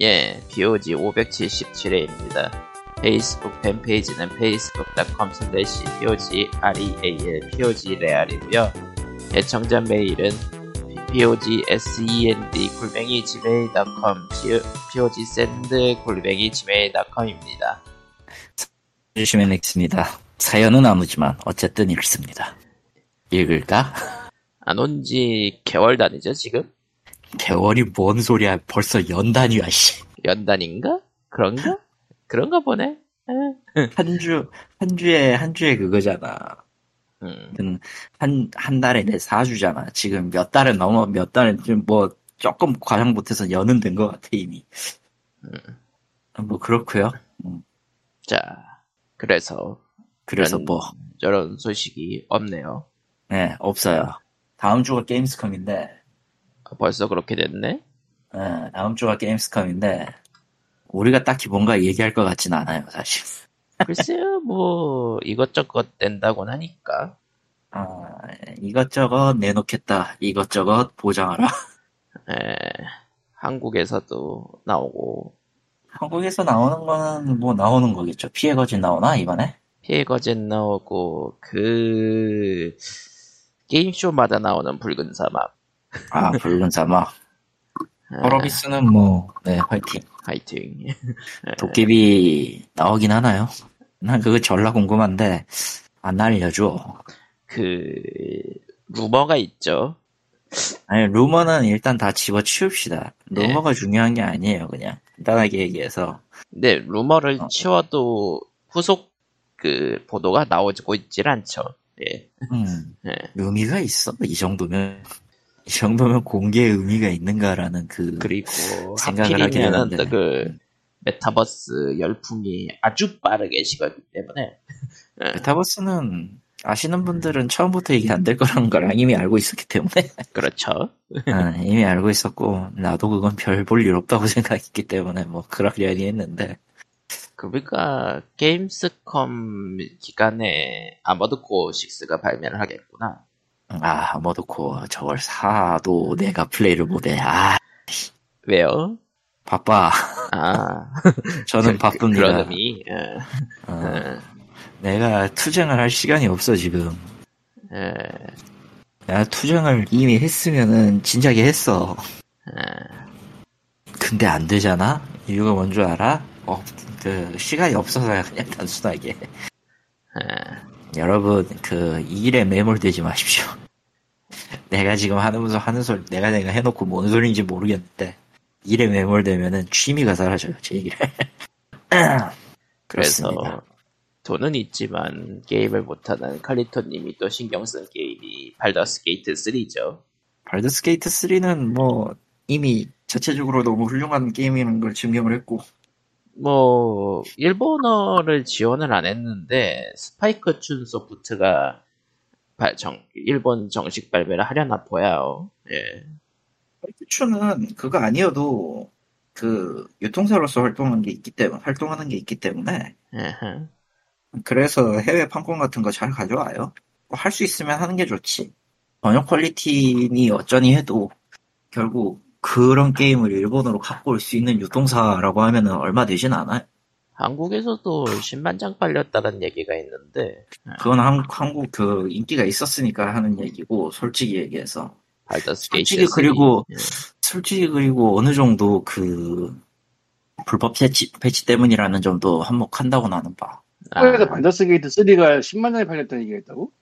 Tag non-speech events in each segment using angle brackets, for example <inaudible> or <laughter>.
예, POG 577회입니다. 페이스북 팬페이지는 facebook.com slash POG REAL POG 레알이고요 애청자 메일은 POG SEND 굴뱅이 gmail.com POG send 굴뱅이 gmail.com입니다. 주시면 읽습니다. 사연은 아무지만 어쨌든 읽습니다. 읽을까? 안 온 지 개월 단위죠, 지금? 개월이 뭔 소리야? 벌써 연단이야, 씨. 연단인가? 그런가? 그런가 보네. 한 주, 한 주에, 한 주에 그거잖아. 음, 한, 한 달에 내 4주잖아. 지금 몇 달은 넘어, 몇 달은 좀 뭐, 조금 과장 못해서 연은 된 것 같아, 이미. 뭐, 그렇고요 자, 그래서 그래서 이런- 뭐, 저런 소식이 없네요. 네, 없어요. 다음 주가 게임스컴인데, 아, 벌써 그렇게 됐네? 네, 다음 주가 게임스컴인데, 우리가 딱히 뭔가 얘기할 것 같진 않아요, 사실. <laughs> 글쎄요, 뭐, 이것저것 된다곤 하니까. 아, 이것저것 내놓겠다. 이것저것 보장하라. <laughs> 에, 한국에서도 나오고, 한국에서 나오는 거는 뭐 나오는 거겠죠. 피해 거진 나오나, 이번에? 피해거젠 나오고, 그, 게임쇼마다 나오는 붉은 사막. 아, 붉은 사막. 에, 허러비스는 뭐, 네, 화이팅. 화이팅. <laughs> 도깨비 나오긴 하나요? 난 그거 졸라 궁금한데, 안 알려줘. 그, 루머가 있죠. 아니, 루머는 일단 다 집어 치웁시다. 네. 루머가 중요한 게 아니에요, 그냥. 간단하게 얘기해서. 근데 루머를 어. 치워도 후속 그 보도가 나오고 있질 않죠. 예. 음, 예. 의미가 있어? 이 정도면. 이 정도면 공개의 의미가 있는가라는 그, 그리고 생각을 하게 되는데. 또그 메타버스 열풍이 아주 빠르게 식었기 때문에 메타버스는 아시는 분들은 처음부터 얘기 안될 거라는 걸 이미 알고 있었기 때문에. 그렇죠. <laughs> 아, 이미 알고 있었고, 나도 그건 별 볼 일 없다고 <laughs> 생각했기 때문에, 뭐, 그러려니 했는데. 그러니까 게임스컴 기간에 아머드 코어 6가 발매를 하겠구나. 아, 머드코어 저걸 사도 내가 플레이를 못해. 아, 왜요? 바빠. 아, <laughs> 저는 그- 바쁩니다. 그런 의미. 예. 어, 예. 내가 투쟁을 할 시간이 없어, 지금. 예. 내가 투쟁을 이미 했으면은 진작에 했어. 예. 근데 안 되잖아? 이유가 뭔 줄 알아? 어, 그, 시간이 없어서야, 그냥 단순하게. 예. 여러분, 그, 이 일에 매몰되지 마십시오. 내가 지금 하면서 하는 소리, 내가 내가 해놓고 뭔 소리인지 모르겠는데, 일에 매몰되면은 취미가 사라져요, 제 얘기를. <laughs> 그래서. 돈은 있지만 게임을 못하는 칼리토님이 또 신경 쓴 게임이 Baldur's Gate 3죠. Baldur's Gate 3는 뭐, 이미 자체적으로 너무 훌륭한 게임이라는 걸 증명을 했고, 뭐 일본어를 지원을 안 했는데 Spike Chunsoft가 발- 정- 일본 정식 발매를 하려나 보여요. 예. 파이트추는 그거 아니어도, 그, 유통사로서 활동하는 게 있기 때문에, 활동하는 게 있기 때문에, 에헤. 그래서 해외 판권 같은 거 잘 가져와요. 뭐 할수 있으면 하는 게 좋지. 번역 퀄리티니 어쩌니 해도 결국 그런 게임을 일본어로 갖고 올 수 있는 유통사라고 하면은 얼마 되진 않아요. 한국에서도 10만 장 팔렸다는 얘기가 있는데 그건 한, 한국 그 인기가 있었으니까 하는 얘기고 솔직히 얘기해서 솔직히 3. 그리고 예. 솔직히 그리고 어느 정도 그 불법 패치, 패치 때문이라는 점도 한몫한다고 나는 봐. 한국에서 아, Baldur's Gate 3가 10만 장이 팔렸다는 얘기가 있다고?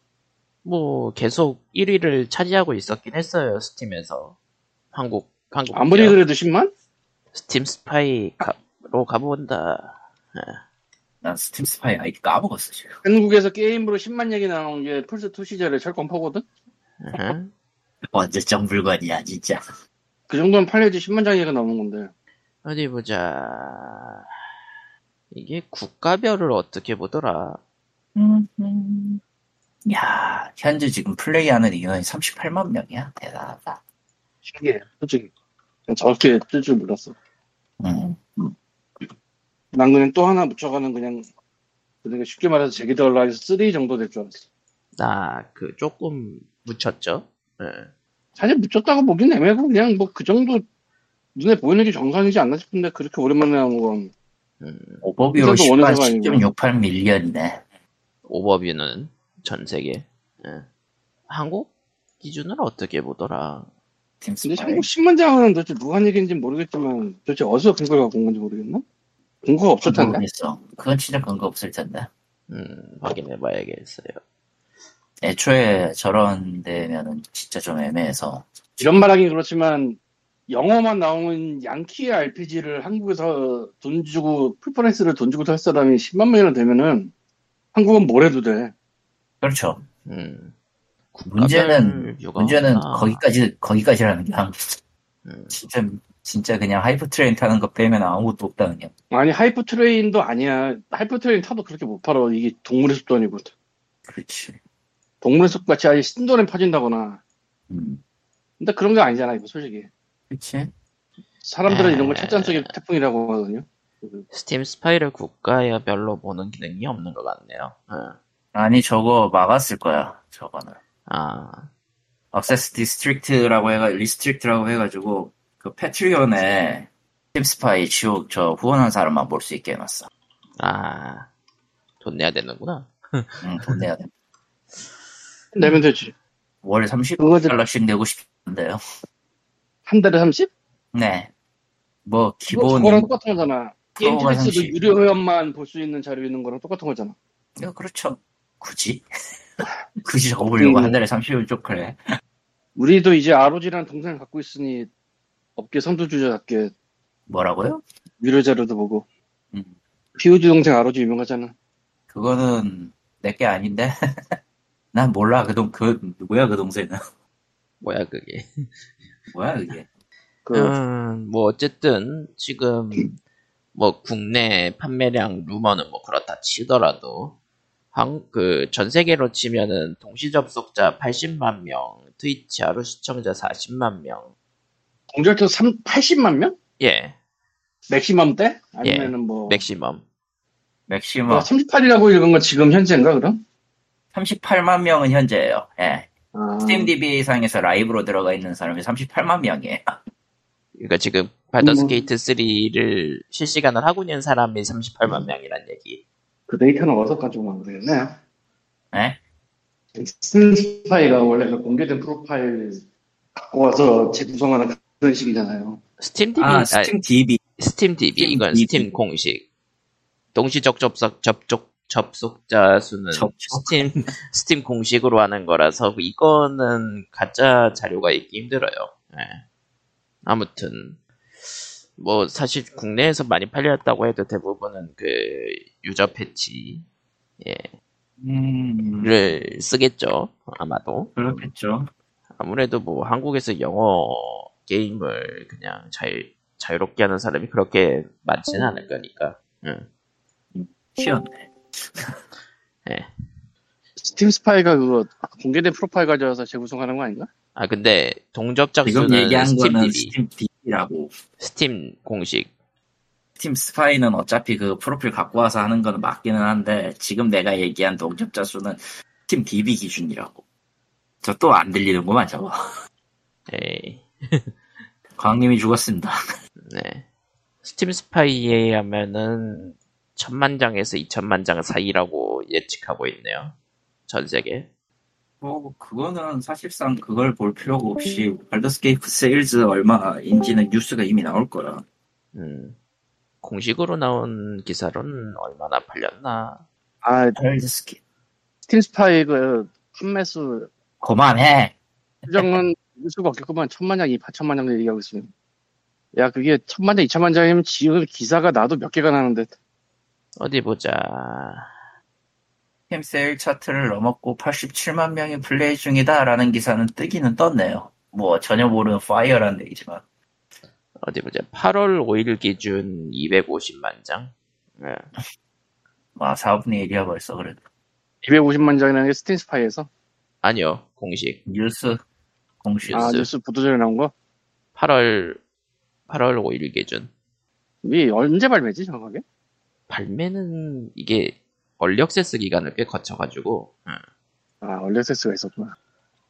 뭐 계속 1위를 차지하고 있었긴 했어요 Steam에서 한국 한국 아무리 기업. 그래도 10만? Steam Spy로 가본다. 난 Steam Spy 아이디 까먹었어 지금. 한국에서 게임으로 10만 얘기 나온 게 플스 2 시절에 철권파거든? 에헤. 언제적 물건이야 진짜. 그 정도면 팔려야지 10만 장 얘기가 나오는 건데. 어디 보자. 이게 국가별을 어떻게 보더라. 음, 음. 야, 현재 지금 플레이하는 인원이 38만 명이야. 대단하다. 신기해, 솔직히. 그냥 저렇게 뜰 줄 몰랐어. 음. 난 그냥 또 하나 묻혀가는 그냥, 그러니까 쉽게 말해서 Jagged Alliance 3 정도 될 줄 알았어. 나그 조금 묻혔죠. 예. 사실 묻혔다고 보긴 애매고, 그냥 뭐 그 정도 눈에 보이는 게 정상이지 않나 싶은데 그렇게 오랜만에 나온 건 음, 오버뷰로 회사도 10만 원회사가 아니고. 10.68 밀리언이네. 오버뷰는 전 세계. 예. 한국 기준은 어떻게 보더라? 근데. 한국 10만 장은 도대체 누가 한 얘기인지 모르겠지만 도대체 어디서 근거를 갖고 온 건지 모르겠나? 근거가 없을 텐데. 모르겠어. 그건 진짜 근거 없을 텐데. 음, 확인해 봐야겠어요. 애초에 저런 데면은 진짜 좀 애매해서. 이런 말하긴 그렇지만 영어만 나오는 양키의 RPG를 한국에서 돈 주고 full price를 돈 주고 살 사람이 10만 명이나 되면은 한국은 뭘 해도 돼. 그렇죠. 음. 문제는, 문제는 유가가- 거기까지, 거기까지라는 게 한국. 음, 진짜, 진짜 그냥 hype train 타는 거 빼면 아무것도 없다는 게. 아니 hype train도 아니야. hype train 타도 그렇게 못 팔아. 이게 동물의 숲도 아니고 그렇지. 동물의 숲 같이 아예 신도에 퍼진다거나. 음. 근데 그런 게 아니잖아 이거 솔직히. 그렇지. 사람들은 이런 걸 에. 찻잔 속의 태풍이라고 하거든요. Steam Spy를 국가별로 보는 기능이 없는 것 같네요. 어. 아니, 저거 막았을 거야. 저거는. 아, access district라고 해가, restrict라고 해가지고, 그 패트리온에 팀스파이 지옥 저 후원한 사람만 볼 수 있게 해놨어. 아, 돈 내야 되는구나. 응, 돈 내야 돼. 내면 되지. 월 그거는- 30달러씩 내고 싶은데요. 한 달에 30? 네. 뭐, 기본 저거랑 똑같은 거잖아. 게임 30. 유료 회원만 볼 수 있는 자료 있는 거랑 똑같은 거잖아. 야, 그렇죠. 굳이? <laughs> 굳이 저거 보려고 음. 한 달에 30을 쪽 그래. 우리도 이제 ROG라는 동생을 갖고 있으니 업계 선두주자답게 뭐라고요? 유료 자료도 보고 음. POG 동생 ROG 유명하잖아. 그거는 내 게 아닌데? <laughs> 난 몰라. 그 동, 그, 누구야, 그 동생은? <laughs> 뭐야 그게. 뭐야, 그게? 그 음, 뭐 어쨌든 지금 뭐 국내 판매량 루머는 뭐 그렇다 치더라도 한, 그, 전 세계로 치면은 동시 접속자 80만 명, Twitch 하루 시청자 40만 명. 공절도 3, 80만 명? 예, maximum 때? 아니면은 뭐 maximum. maximum 38이라고 읽은 건 지금 현재인가 그럼? 38만 명은 현재예요. 예. 아, Steam DB 상에서 라이브로 들어가 있는 사람이 38만 명이에요. 그러니까 지금 Baldur's 음. 게이트 3를 실시간을 하고 있는 사람이 38만 명이란 얘기. 그 데이터는 어디서 가지고 온 거겠네. 예? Spy가 원래 그 공개된 프로파일 갖고 와서 재구성하는 그런 식이잖아요. Steam DB, 아, 아, Steam DB. Steam DB Steam 이건 DB. Steam 공식. 동시적 접속 접촉 접속자 수는 접촉. Steam Steam 공식으로 하는 거라서 이거는 가짜 자료가 있기 힘들어요. 예. 아무튼 뭐 사실 국내에서 많이 팔렸다고 해도 대부분은 그 유저 패치를 음, 쓰겠죠. 아마도. 그렇겠죠. 아무래도 뭐 한국에서 영어 게임을 그냥 자유, 자유롭게 하는 사람이 그렇게 많지는 않을 거니까. 응. 튀었네. <laughs> Steam Spy가 그거 공개된 프로파일 가져와서 재구성하는 거 아닌가? 아 근데 동접자 지금 얘기한 스팀 거는 DB, Steam DB라고. Steam 공식. Steam Spy는 어차피 그 프로필 갖고 와서 하는 거는 맞기는 한데, 지금 내가 얘기한 동접자 수는 Steam DB 기준이라고. 저 또 안 들리는구만, 저거. 에이, 광님이 죽었습니다. 네. Steam Spy에 하면은 천만 장에서 이천만 장 사이라고 예측하고 있네요. 전 세계. 뭐, 그거는 사실상 그걸 볼 필요가 없이, Baldur's Gate sales 얼마인지는 뉴스가 이미 나올 거야. 음. 공식으로 나온 기사로는 얼마나 팔렸나? 아, 발더스게 Steam Spy 그 판매수 그만해! 수정은 수가 없겠구만. 천만 장, 이천만 장 얘기하고 있으면. 야, 그게 천만 장, 이천만 장이면 지금 기사가 나도 몇 개가 나는데. 어디 보자. 스팀 세일 차트를 넘었고 87만 명이 플레이 중이다라는 기사는 뜨기는 떴네요. 뭐, 전혀 모르는 파이어라는 얘기지만. 어디 보자. 8월 5일 기준 250만 장. 예. 와, 4분의 1이야 벌써, 그래도. 250만 장이라는 게 Steam Spy에서. 아니요, 공식. 뉴스, 공식. 아, 뉴스. 뉴스 보도전에 나온 거? 8월 8월 5일 기준. 이게 언제 발매지, 정확하게? 발매는 이게 얼리액세스 기간을 꽤 거쳐가지고 음. 아, 얼리액세스가 있었구나.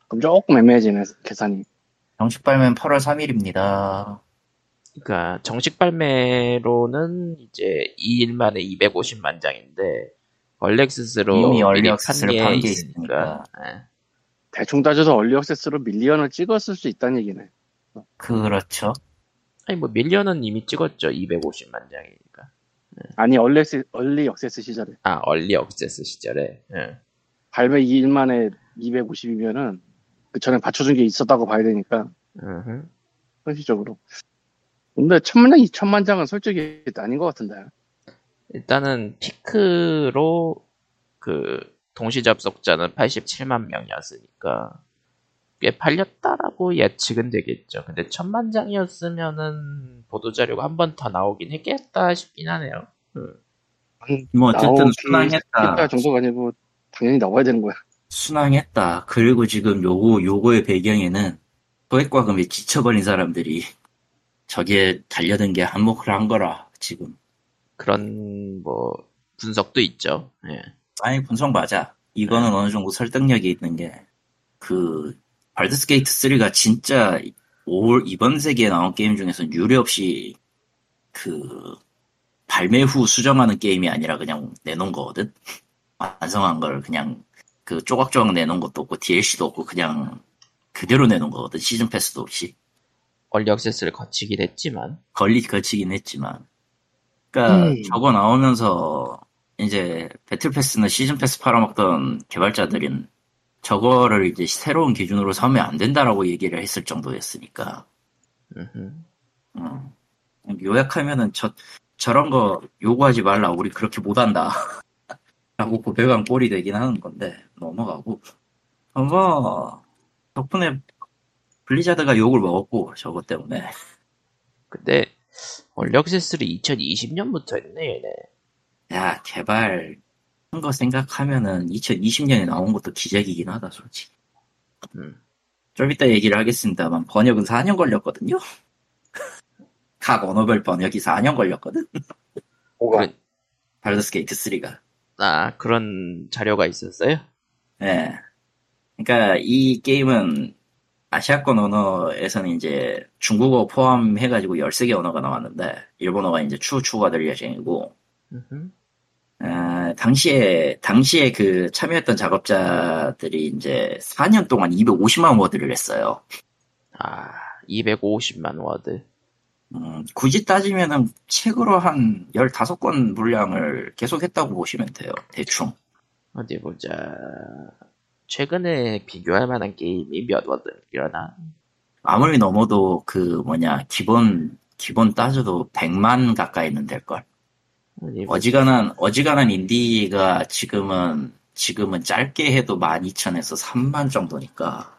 그럼 조금 애매해지네, 계산이. 정식 발매는 8월 3일입니다. 그러니까 정식 발매로는 이제 2일 만에 250만 장인데 얼렉스스로 이미 판매해 판게 있으니까 예. 대충 따져서 얼리 액세스로 밀리언을 찍었을 수 있다는 얘기네. 그렇죠. 아니 뭐 밀리언은 이미 찍었죠 250만 장이니까 아니 얼리 얼리 액세스 시절에 아 얼리 억세스 시절에 예. 발매 2일 만에 250이면은 그 전에 받쳐준 게 있었다고 봐야 되니까 음흠. 현실적으로. 근데 천만 장, 이천만 장은 솔직히 아닌 것 같은데. 일단은 피크로 그 동시 접속자는 87만 명이었으니까 꽤 팔렸다라고 예측은 되겠죠. 근데 천만 장이었으면은 보도 자료가 한 번 더 나오긴 했겠다 싶긴 하네요. 음. 뭐 어쨌든 순항했다. 했다 정도가 아니고 당연히 나와야 되는 거야. 순항했다. 그리고 지금 요거 요거의 배경에는 소액과금에 지쳐버린 사람들이 저기에 달려든 게 한몫을 한 거라 지금. 그런 뭐 분석도 있죠. 예. 아니 분석 맞아. 이거는 어느 정도 설득력이 있는 게 그 발더스 게이트 3가 진짜 올 이번 세기에 나온 게임 중에서 유례 없이 그 발매 후 수정하는 게임이 아니라 그냥 내놓은 거거든. 완성한 걸 그냥 그 조각조각 내놓은 것도 없고 DLC도 없고 그냥 그대로 내놓은 거거든. 시즌 패스도 없이. early access를 거치긴 했지만 early 거치긴 했지만. 그니까 음. 저거 나오면서 이제 배틀 패스나 시즌 패스 팔아먹던 개발자들은 저거를 이제 새로운 기준으로 삼으면 안 된다라고 얘기를 했을 정도였으니까. 음. 요약하면은 저 저런 거 요구하지 말라 우리 그렇게 못한다 <laughs> 라고 고백한 꼴이 되긴 하는 건데 넘어가고 어, 뭐 덕분에 블리자드가 욕을 먹었고 저것 때문에 근데 early access를 2020년부터 했네 얘네. 야 개발 한 거 생각하면은 2020년에 나온 것도 기적이긴 하다 솔직히 음. 좀 이따 얘기를 하겠습니다만 번역은 4년 걸렸거든요 <laughs> 각 언어별 번역이 4년 걸렸거든 그런, 발더스 게이트 3가 아 그런 자료가 있었어요? 예. 그러니까 이 게임은 아시아권 언어에서는 이제 중국어 포함해가지고 13개 언어가 나왔는데 일본어가 이제 추후 추가가 될 예정이고. 아, 당시에 당시에 그 참여했던 작업자들이 이제 4년 동안 250만 word를 했어요. 아 250만 word. 음, 굳이 따지면은 책으로 한 15권 분량을 계속 했다고 보시면 돼요. 대충. 어디 보자. 최근에 비교할 만한 게임이 몇 워드려나? 아무리 넘어도 그 뭐냐 기본 기본 따져도 100만 가까이는 될 걸. 보자. 어지간한 어지간한 인디가 지금은 지금은 짧게 해도 12,000에서 3만 정도니까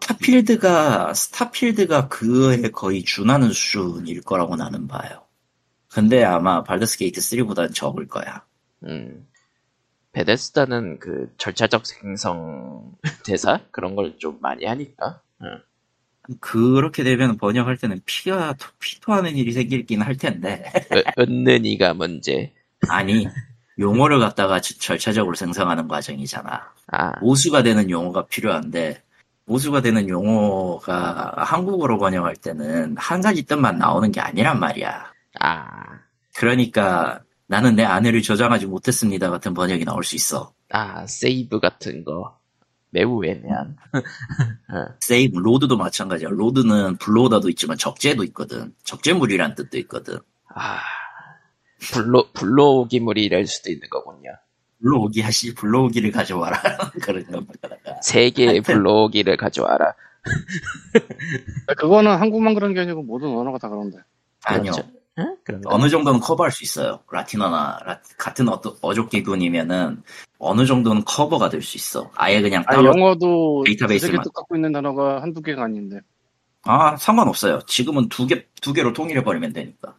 스타필드가 스타필드가 그에 거의 준하는 수준일 거라고 나는 봐요. 근데 아마 발더스 게이트 3보다는 적을 거야. 음. 베데스다는 그 절차적 생성 대사 그런 걸 좀 많이 하니까. 응. 그렇게 되면 번역할 때는 피가 토- 피토하는 일이 생기긴 할 텐데 으- 은는이가 문제. 아니 용어를 갖다가 저- 절차적으로 생성하는 과정이잖아. 아, 모수가 되는 용어가 필요한데 모수가 되는 용어가 한국어로 번역할 때는 한 가지 뜻만 나오는 게 아니란 말이야. 아, 그러니까 나는 내 아내를 저장하지 못했습니다 같은 번역이 나올 수 있어. 아, save 같은 거. 매우 애매한. <laughs> save, load도 마찬가지야. load는 불러오기도 있지만 적재도 있거든. 적재물이란 뜻도 있거든. 아, 불로, 불로기물이랄 수도 있는 거군요. 불러오기 하시, 불러오기를 가져와라. <laughs> 그런 겁니다. 세 개의 하여튼. 불러오기를 가져와라. 그거는 한국만 그런 게 아니고 모든 언어가 다 그런데. 아니요. 그렇죠. 어느 정도는 커버할 수 있어요. 라틴어나 라- 같은 어, 어족기군이면은 어느 정도는 커버가 될 수 있어. 아예 그냥 아 따로 영어도 데이터베이스만. 갖고 있는 단어가 한두 개가 아닌데. 아, 상관없어요. 지금은 두 개, 두 개로 통일해 버리면 되니까.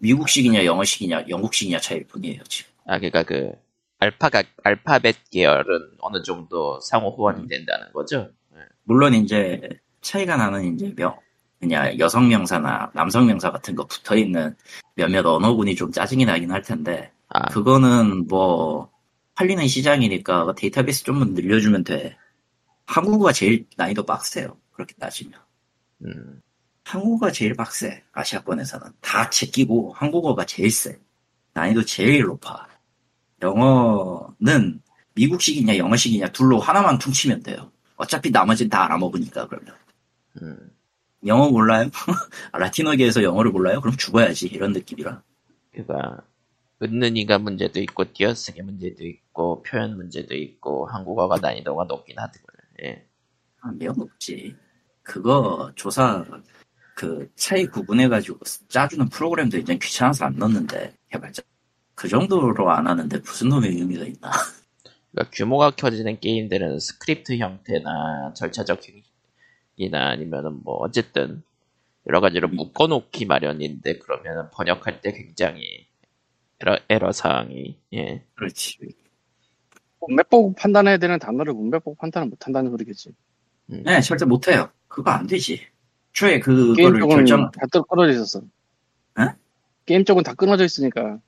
미국식이냐, 영어식이냐, 영국식이냐 차이일 뿐이에요, 지금. 아, 그니까 그, 알파가, 알파벳 계열은 어느 정도 상호 호환이 된다는 거죠? 물론 이제 차이가 나는 이제 명, 그냥 여성 명사나 남성 명사 같은 거 붙어 있는 몇몇 언어군이 좀 짜증이 나긴 할 텐데, 아, 그거는 뭐, 팔리는 시장이니까 데이터베이스 좀만 늘려주면 돼. 한국어가 제일 난이도 빡세요. 그렇게 따지면. 음, 한국어가 제일 빡세. 아시아권에서는 다 제끼고 한국어가 제일 세. 난이도 제일 높아. 영어는 미국식이냐 영어식이냐 둘로 하나만 퉁치면 돼요. 어차피 나머지는 다 알아먹으니까 그러면. 음, 영어 몰라요? <laughs> 라틴어계에서 영어를 몰라요? 그럼 죽어야지 이런 느낌이라. 그니까 은는 이가 문제도 있고 띄어쓰기 문제도 있고 표현 문제도 있고 한국어가 난이도가 높긴 하더군. 예. 아, 매우 높지. 그거 조사 그 차이 구분해 가지고 짜주는 프로그램도 이제 귀찮아서 안 넣는데 해봤자 그 정도로 안 하는데 무슨 놈의 의미가 있나? <laughs> 그러니까 규모가 커지는 게임들은 스크립트 형태나 절차적 형 이나 아니면은 뭐 어쨌든 여러 가지로 묶어놓기 마련인데 그러면은 번역할 때 굉장히 애로, 애로 사항이 예. 그렇지. 문맥 보고 판단해야 되는 단어를 문맥 보고 판단을 못 한다는 소리겠지. 음. 네, 절대 못해요. 그거 안 되지. 초에 그거를 게임 쪽은 결정 다 끊- 끊어져 있었어. 에? 게임 쪽은 다 끊어져 있으니까.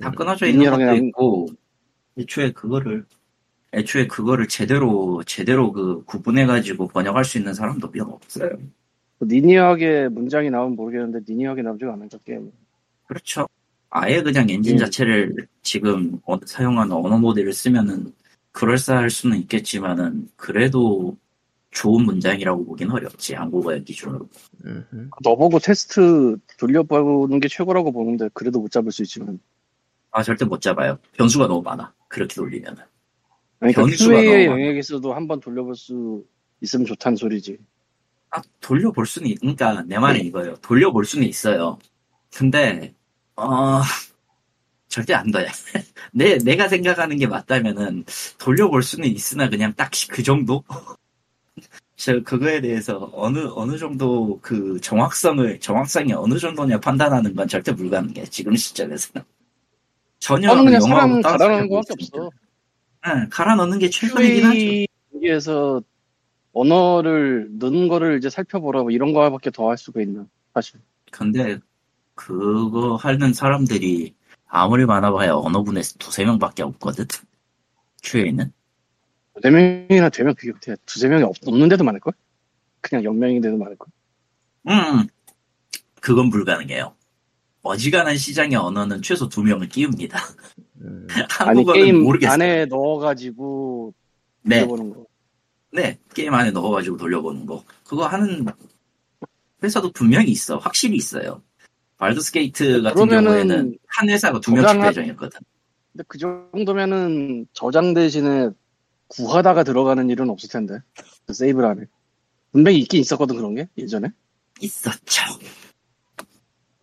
다 음. 끊어져 있는 것도 있고 애초에 그거를 애초에 그거를 제대로 제대로 그 구분해 가지고 번역할 수 있는 사람도 몇 없어요. 뭐 linear하게 문장이 나오면 모르겠는데 linear하게 나오지가 않으니까 게임. 그렇죠. 아예 그냥 엔진 음. 자체를 지금 어- 사용하는 언어 모델을 쓰면은 그럴싸할 수는 있겠지만은 그래도 좋은 문장이라고 보긴 어렵지 한국어의 기준으로. 음흠. 너보고 테스트 돌려보는 게 최고라고 보는데 그래도 못 잡을 수 있지만. 아 절대 못 잡아요. 변수가 너무 많아. 그렇게 돌리면은. 아니, 그러니까 너무 영역에서도 한번 돌려볼 수 있으면 좋다는 소리지. 아, 돌려볼 수는, 있, 그러니까 내 말은 이거예요. 돌려볼 수는 있어요. 근데, 어, 절대 안 돼. <laughs> 내, 내가 생각하는 게 맞다면은, 돌려볼 수는 있으나 그냥 딱 그 정도? <laughs> 저, 그거에 대해서 어느, 어느 정도 그 정확성을, 정확성이 어느 정도냐 판단하는 건 절대 불가능해. 지금 시점에서는. 전혀 저는 그냥 사람 다르고 거밖에. 없어. 응, 갈아 넣는 게 최선이긴 하죠. QA에서 언어를 넣는 거를 이제 살펴보라 뭐 이런 거밖에 더 할 수가 있나 사실. 근데 그거 하는 사람들이 아무리 많아봐야 언어분에 두세 명밖에 없거든. QA는. 네 명이나 되면 그게 어떻게 두세 명이 없, 없는데도 많을걸? 그냥 0명인데도 많을걸? 음, 그건 불가능해요. 어지간한 시장의 언어는 최소 두 명을 끼웁니다. 음. <laughs> 아니 한국어는 게임 모르겠어요. 안에 넣어가지고 네, 돌려보는 거. 네, 게임 안에 넣어가지고 돌려보는 거. 그거 하는 회사도 분명히 있어. 확실히 있어요. 발드스 게이트 같은 그러면은 경우에는 한 회사가 두 명씩 저장하- 배정했거든. 근데 그 정도면은 저장 대신에 구하다가 들어가는 일은 없을 텐데 그 세이브를 안에 분명히 있긴 있었거든 그런 게 예전에 있었죠.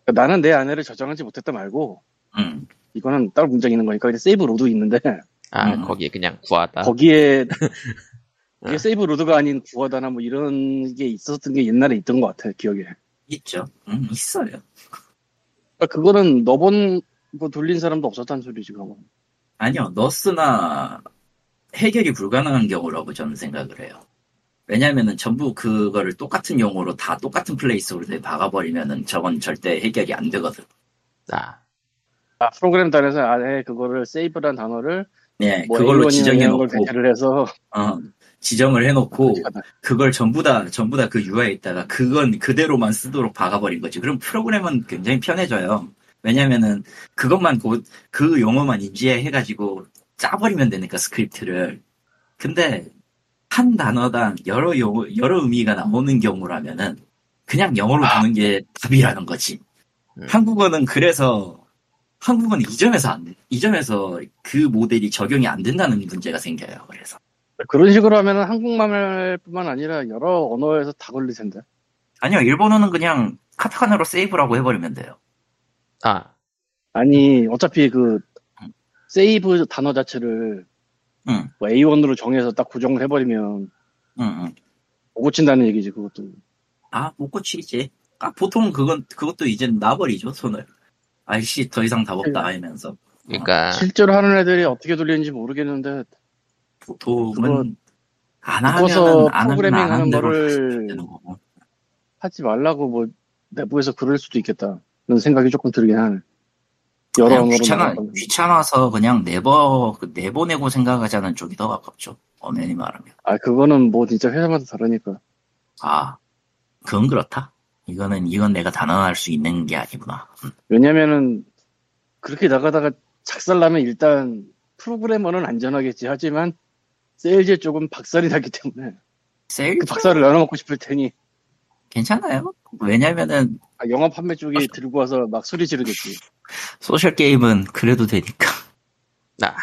그러니까 나는 내 안에를 저장하지 못했다 말고 음, 이거는 따로 문제가 있는 거니까 근데 세이브 로드 있는데 아 음. 거기 그냥 구하다. 거기에 <laughs> 그게 어. save load가 아닌 구하다나 뭐 이런 게 있었던 게 옛날에 있던 것 같아 기억에 있죠. 음, 있어요. 그러니까 그거는 너번 거 돌린 사람도 없었다는 소리지 그거 아니요, 너스나 해결이 불가능한 경우라고 저는 생각을 해요. 왜냐면은 전부 그거를 똑같은 용어로 다 똑같은 place로 박아버리면은 저건 절대 해결이 안 되거든. 아, 아, 프로그램 단에서 안에 그거를 save란 단어를 네, 뭐 그걸로 A1이나 지정해 놓고, 대체를 해서 어, 지정을 해 놓고, 그걸 전부 다, 전부 다 그 UI에다가 그건 그대로만 쓰도록 박아버린 거지. 그럼 프로그램은 굉장히 편해져요. 왜냐면은 그것만 곧, 그 용어만 인지해 가지고 짜버리면 되니까 스크립트를. 근데 한 단어당 여러 용어, 여러 의미가 나오는 경우라면은 그냥 영어로 두는 게 답이라는 거지. 음. 한국어는 그래서 한국어는 이 점에서 안 돼. 이 점에서 그 모델이 적용이 안 된다는 문제가 생겨요. 그래서. 그런 식으로 하면은 한국말뿐만 아니라 여러 언어에서 다 걸릴 텐데 아니요, 일본어는 그냥 카타카나로 세이브라고 해버리면 돼요. 아, 아니 어차피 그 세이브 단어 자체를 응, 뭐 A1으로 정해서 딱 고정을 해버리면 응, 응. 못 고친다는 얘기지 그것도 아, 못 고치지. 아, 보통 그건, 그것도 이제 놔버리죠, 손을. 아이씨, 더 이상 답 없다, 하면서. 그러니까 실제로 하는 애들이 어떻게 돌리는지 모르겠는데 보통은, 안 하면은, 안 하면 프로그래밍 안 하는 거를. 하지 말라고 뭐 내부에서 그럴 수도 있겠다 그런 생각이 조금 들긴 하네 여러 그냥 언어로 귀찮아. 귀찮아서 그냥 내버, 그 내보내고 생각하자는 쪽이 더 가깝죠. 엄연히 말하면. 아 그거는 뭐 진짜 회사마다 다르니까 아, 그건 그렇다. 이거는 이건 내가 단언할 수 있는 게 아니구나. 왜냐면은 그렇게 나가다가 작살나면 일단 프로그래머는 안전하겠지 하지만 세일즈 쪽은 박살이 나기 때문에 세일 그 박살을 나눠 먹고 싶을 테니 괜찮아요. 왜냐면은 아, 영화 판매 쪽이 들고 와서 막 소리 지르겠지. social 게임은 그래도 되니까. 나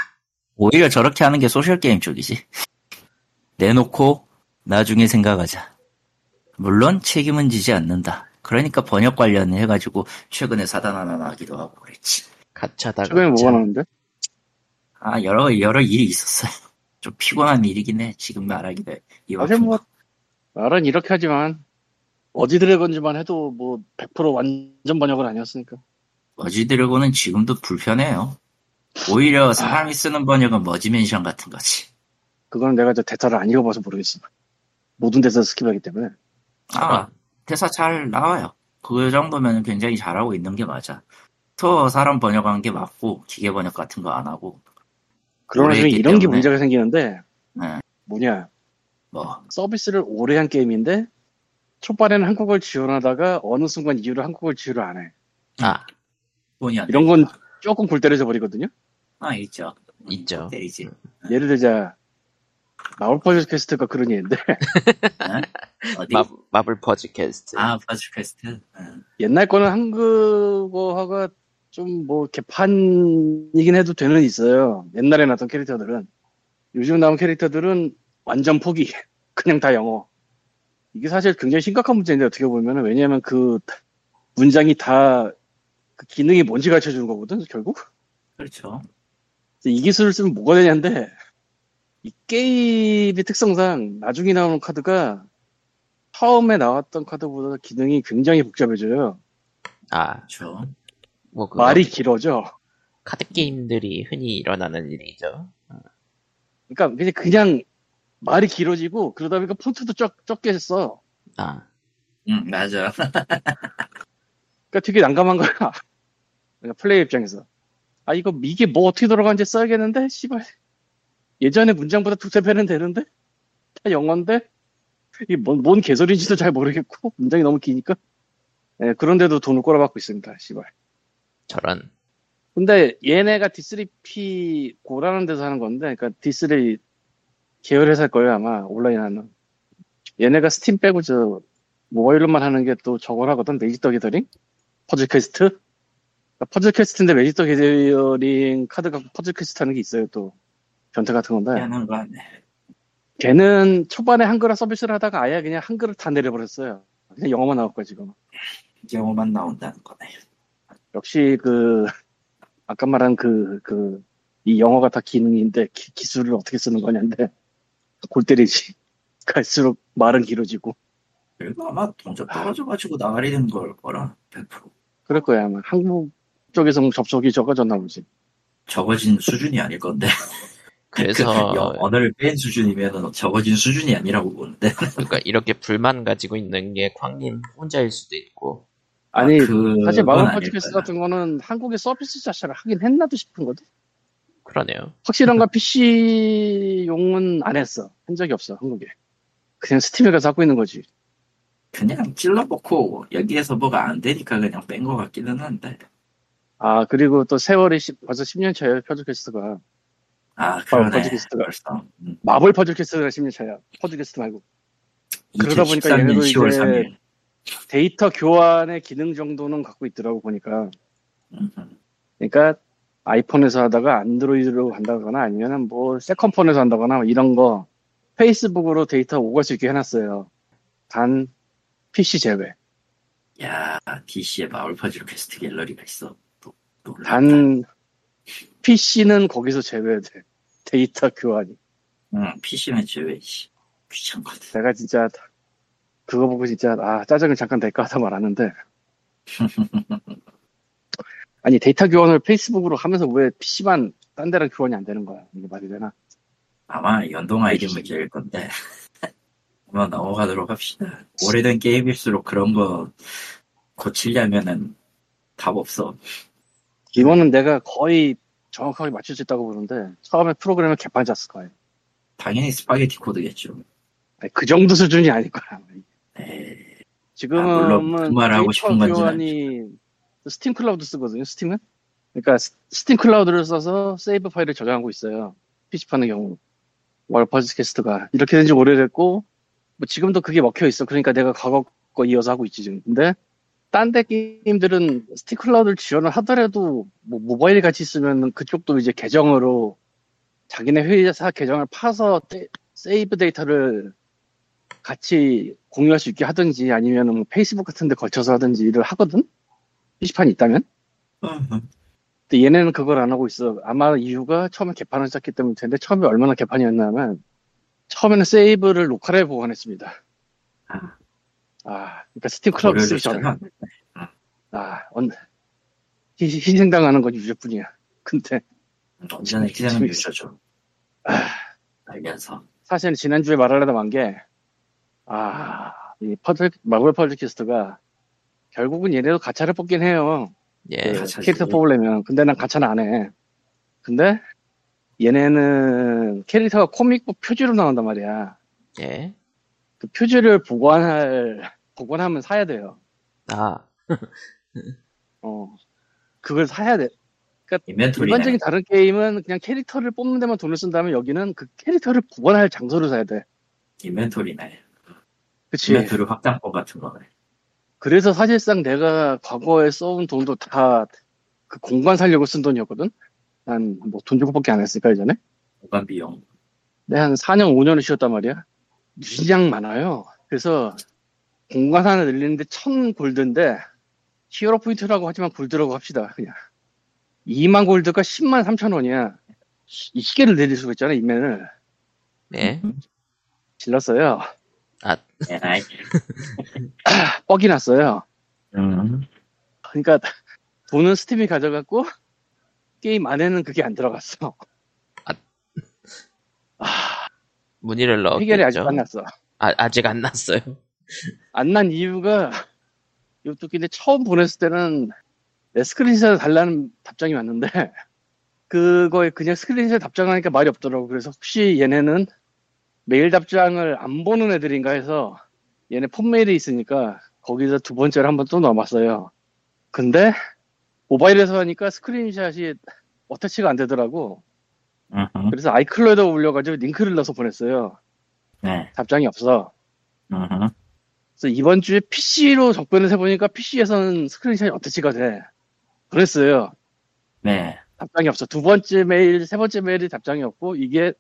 오히려 저렇게 하는 게 social 게임 쪽이지. 내놓고 나중에 생각하자. 물론 책임은 지지 않는다. 그러니까 번역 관련 해가지고 최근에 사단 하나 나기도 하고 그랬지. 가챠다. 최근에 뭐가 나오는데? 아 여러 여러 일이 있었어요. 좀 피곤한 일이긴 해. 지금 말하기도 해. 이 사실 뭐 말은 이렇게 하지만 어지 드래곤즈만 해도 뭐 100% 완전 번역은 아니었으니까. Merge Dragon은 지금도 불편해요. 오히려 사람이 쓰는 번역은 Merge Mansion 같은 거지. 그거는 내가 저 대타를 안 읽어봐서 모르겠어. 모든 대사 skip하기 때문에. 아, 대사 잘 나와요. 그 정도면 굉장히 잘하고 있는 게 맞아. 또 사람 번역한 게 맞고 기계 번역 같은 거 안 하고 그러나 이런 게 때문에. 문제가 생기는데 네. 뭐냐 뭐 서비스를 오래 한 게임인데 초반에는 한국어를 지원하다가 어느 순간 이후로 한국어를 지원을 안 해. 아 돈이 안 이런 건 되니까. 조금 골 때려져 버리거든요. 아 있죠. 있죠. 때리지. 예를 들자 Marvel Puzzle Quest가 그런 예인데 어디? 마, Marvel Puzzle Quest. 아 Puzzle Quest. 응. 옛날 거는 한국어가 좀 뭐 개판이긴 해도 되는 있어요. 옛날에 나왔던 캐릭터들은 요즘 나온 캐릭터들은 완전 포기. <laughs> 그냥 다 영어. 이게 사실 굉장히 심각한 문제인데 어떻게 보면은 왜냐하면 그 문장이 다 그 기능이 뭔지 가르쳐 주는 거거든 결국. 그렇죠. 이 기술을 쓰면 뭐가 되냐인데 이 게임의 특성상 나중에 나오는 카드가 처음에 나왔던 카드보다 기능이 굉장히 복잡해져요. 아, 그렇죠. 뭐 말이 길어져. 카드 게임들이 흔히 일어나는 일이죠. 그러니까 그냥, 그냥 말이 길어지고 그러다 보니까 폰트도 적, 적게 써. 아, 응 맞아. 그러니까 되게 난감한 거야. 그러니까 플레이 입장에서. 아 이거 이게 뭐 어떻게 돌아가는지 써야겠는데 씨발. 예전에 문장보다 두세 배는 되는데 다 영어인데 이게 뭔, 뭔 개소리인지도 잘 모르겠고 문장이 너무 기니까. 예, 그런데도 돈을 꼬라박고 있습니다. 씨발. 저런. 근데 얘네가 D3P Go라는 데서 하는 건데, 그러니까 D3 계열 회사일 거예요 아마 온라인 하는. 얘네가 스팀 빼고 저 모바일로만 하는 게 또 저걸 하거든 Magic the Gathering, Puzzle Quest. 그러니까 Puzzle Quest인데 Magic the Gathering 카드 갖고 Puzzle Quest 하는 게 있어요 또 변태 같은 건데. 하는 거 같네. 걔는 초반에 한글화 서비스를 하다가 아예 그냥 한글을 다 내려버렸어요. 그냥 영어만 나올 거야 지금. 영어만 나온다는 거네. 역시 그 아까 말한 그 그 이 영어가 다 기능인데 기, 기술을 어떻게 쓰는 거냐인데 골 때리지. <laughs> 갈수록 말은 길어지고. 그리고 아마 동접 떨어져가지고 나가리는 걸 거라 100% 그럴 거야 아마. 한국 쪽에서 접속이 적어졌나 보지. 적어진 수준이 아닐 건데. <laughs> 그래서 그 영- 언어를 뺀 수준이면 적어진 수준이 아니라고 보는데. <laughs> 그러니까 이렇게 불만 가지고 있는 게 광님 혼자일 수도 있고. 아니 그건 사실 Puzzle Quest 거야. 같은 거는 한국의 서비스 자체를 하긴 했나도 싶은 거든 그러네요. 확실한 건 PC용은 안 했어. 한 적이 없어 한국에. 그냥 Steam에 가서 하고 있는 거지. 그냥 찔러놓고 여기에서 뭐가 안 되니까 그냥 뺀 것 같기는 한데. 아 그리고 또 세월이 시- 벌써 10년 차예요 Puzzle Quest가. 아 그러네. Puzzle Quest가. 벌써. 음. Marvel Puzzle Quest가 10년 차야 Puzzle Quest 말고. 그러다 보니까 2013년 얘네도 10월 이제 3일. 데이터 교환의 기능 정도는 갖고 있더라고 보니까. 음, 그러니까 iPhone에서 하다가 Android로 한다거나 아니면은 뭐 second폰에서 한다거나 뭐 이런 거 Facebook으로 데이터 오갈 수 있게 해놨어요. 단 PC 제외. 야 DC에 Marvel Puzzle Quest 갤러리가 있어. 또. 단 PC는 거기서 제외돼. 데이터 교환이. 응, PC는 제외 씨. 귀찮거든. 내가 진짜 그거 보고 진짜 아 짜증을 잠깐 낼까 하다 말았는데 <laughs> 아니 데이터 교환을 Facebook으로 하면서 왜 PC만 딴 데랑 교환이 안 되는 거야? 이게 말이 되나? 아마 연동 아이디 문제일 건데. <laughs> 한번 넘어가도록 합시다. 오래된 게임일수록 그런 거 고치려면은 답 없어. 이거는 내가 거의 정확하게 맞출 수 있다고 보는데 처음에 프로그램을 개판 짰을 거예요 당연히 스파게티 코드겠죠. 아니, 그 정도 수준이 아닐 거야. 에이, 지금은 아, 물론 그 말하고 싶은 교환이 Steam Cloud 쓰거든요. Steam은. 그러니까 스- Steam Cloud를 써서 save 파일을 저장하고 있어요. PC판의 경우. Marvel Puzzle Quest가 이렇게 된 지 오래됐고 뭐 지금도 그게 먹혀 있어. 그러니까 내가 과거 거 이어서 하고 있지 지금. 근데 딴 데 게임들은 Steam Cloud를 지원을 하더라도 뭐 모바일 같이 쓰면 그쪽도 이제 계정으로 자기네 회사 계정을 파서 데- save 데이터를 같이 공유할 수 있게 하든지 아니면 뭐 페이스북 같은 데 걸쳐서 하든지 일을 하거든? PC판이 있다면? 근데 얘네는 그걸 안 하고 있어. 아마 이유가 처음에 개판을 시작했기 때문일 텐데 처음에 얼마나 개판이었냐면 처음에는 save를 local에 보관했습니다. 아. 아, 그러니까 Steam Cloud 쓰기 전에. 어려졌잖아. 아, 언, 희- 희생당하는 건 유저뿐이야. 근데 언제나 희생은. 유저죠. 알면서. 사실은 지난주에 말하려다 만 게, 아, 이 퍼즐, Marvel Puzzle Quest가 결국은 얘네도 가챠를 뽑긴 해요. 예. 그 가챠지. 캐릭터 뽑으려면. 근데 난 가챠는 안 해. 근데 얘네는 캐릭터가 comic book 표지로 나온단 말이야. 예. 그 표지를 보관할, 보관하면 사야 돼요. 아, <laughs> 어. 그걸 사야 돼. 인벤토리네. 일반적인 다른 게임은 그냥 캐릭터를 뽑는 데만 돈을 쓴다면 여기는 그 캐릭터를 보관할 장소를 사야 돼. 인벤토리네. 그치? 인벤토리 확장법 같은 거네. 그래서 사실상 내가 과거에 써온 돈도 다 그 공간 살려고 쓴 돈이었거든? 난 뭐 돈 주고밖에 안 했으니까 예전에? 보관 비용. 내가 한 4년, 5년을 쉬었단 말이야. 무지장 많아요. 그래서 공간 하나 늘리는데 1000 골드인데 hero 포인트라고 하지만 골드라고 합시다. 그냥 2만 골드가 10만 3천 원이야. 이 시계를 내릴 수가 있잖아, 이면을. 예. 질렀어요. 에라이. <laughs> 뻑이 났어요. 음. 그러니까 돈은 Steam이 가져갔고 게임 안에는 그게 안 들어갔어. 문의를 넣었겠죠. 해결이 아직 안 났어. 아, 아직 안 났어요. 안 난 이유가 이것도 근데 처음 보냈을 때는 내 screenshot을 달라는 답장이 왔는데 그거에 그냥 스크린샷 답장하니까 말이 없더라고. 그래서 혹시 얘네는 메일 답장을 안 보는 애들인가 해서 얘네 폰메일이 있으니까 거기서 두 번째를 한번 또 넣었어요. 근데 모바일에서 하니까 스크린샷이 어태치가 안 되더라고. 음흠. 그래서 아이클로에다 올려가지고 링크를 넣어서 보냈어요. 네. 답장이 없어. 음흠. 그래서 이번 주에 PC로 접근을 해보니까 PC에서는 스크린샷이 어태치가 돼. 그랬어요. 네. 답장이 없어. 두 번째 메일, 세 번째 메일이 답장이 없고, 이게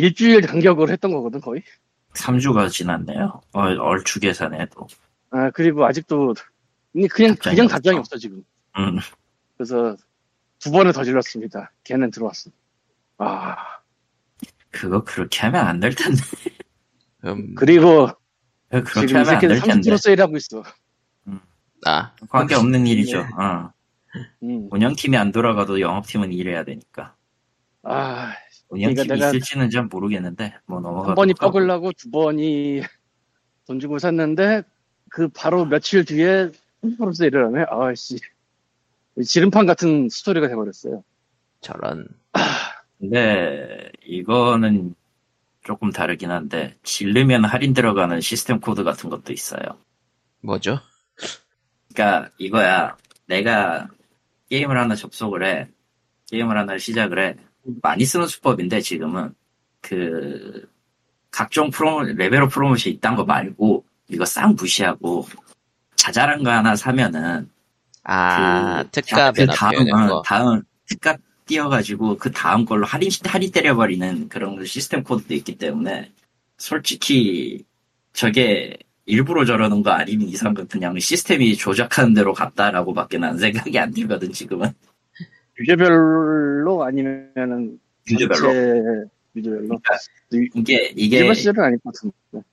일주일 간격으로 했던 거거든, 거의. 3주가 지났네요. 어, 얼추 계산해도. 아, 그리고 아직도, 그냥, 그냥, 답장이 그냥 없어. 답장이 없어, 지금. 음. 그래서 두 번을 더 질렀습니다. 걔는 들어왔어. 아, 그거 그렇게 하면 안 될 텐데. 음, 그리고 그렇게 지금 이 새끼들 텐데. 30% 세일하고 있어. 아, 관계 없는 일이죠. 네. 어. 음. 운영팀이 안 돌아가도 영업팀은 일해야 되니까. 아, 운 영팀이 그러니까 내가 있을지는 잘 모르겠는데, 뭐 넘어가. 한 번이 뻑을라고 두 번이 <laughs> 돈 주고 샀는데 그 바로 며칠 뒤에 30% 세일을 하네. 아씨 지름판 같은 스토리가 돼버렸어요. 저런. 근데 이거는 조금 다르긴 한데, 질르면 할인 들어가는 시스템 코드 같은 것도 있어요. 뭐죠? 그러니까 이거야. 내가 게임을 하나 접속을 해. 게임을 하나 시작을 해. 많이 쓰는 수법인데 지금은 그 각종 프로모 레벨업 프로모션 이딴 거 말고 이거 싹 무시하고 자잘한 거 하나 사면은 아, 그, 특가에 그 다음 어, 거. 다음 특가 띄어가지고 그 다음 걸로 할인 할인 때려버리는 그런 시스템 코드도 있기 때문에 솔직히 저게 일부러 저러는 거 아니면 이상은 그냥 시스템이 조작하는 대로 갔다라고밖에 난 생각이 안 들거든 지금은 유저별로 아니면은 유저별로 전체 유저별로. 이게 이게 유저별은 아닐 것 같은데.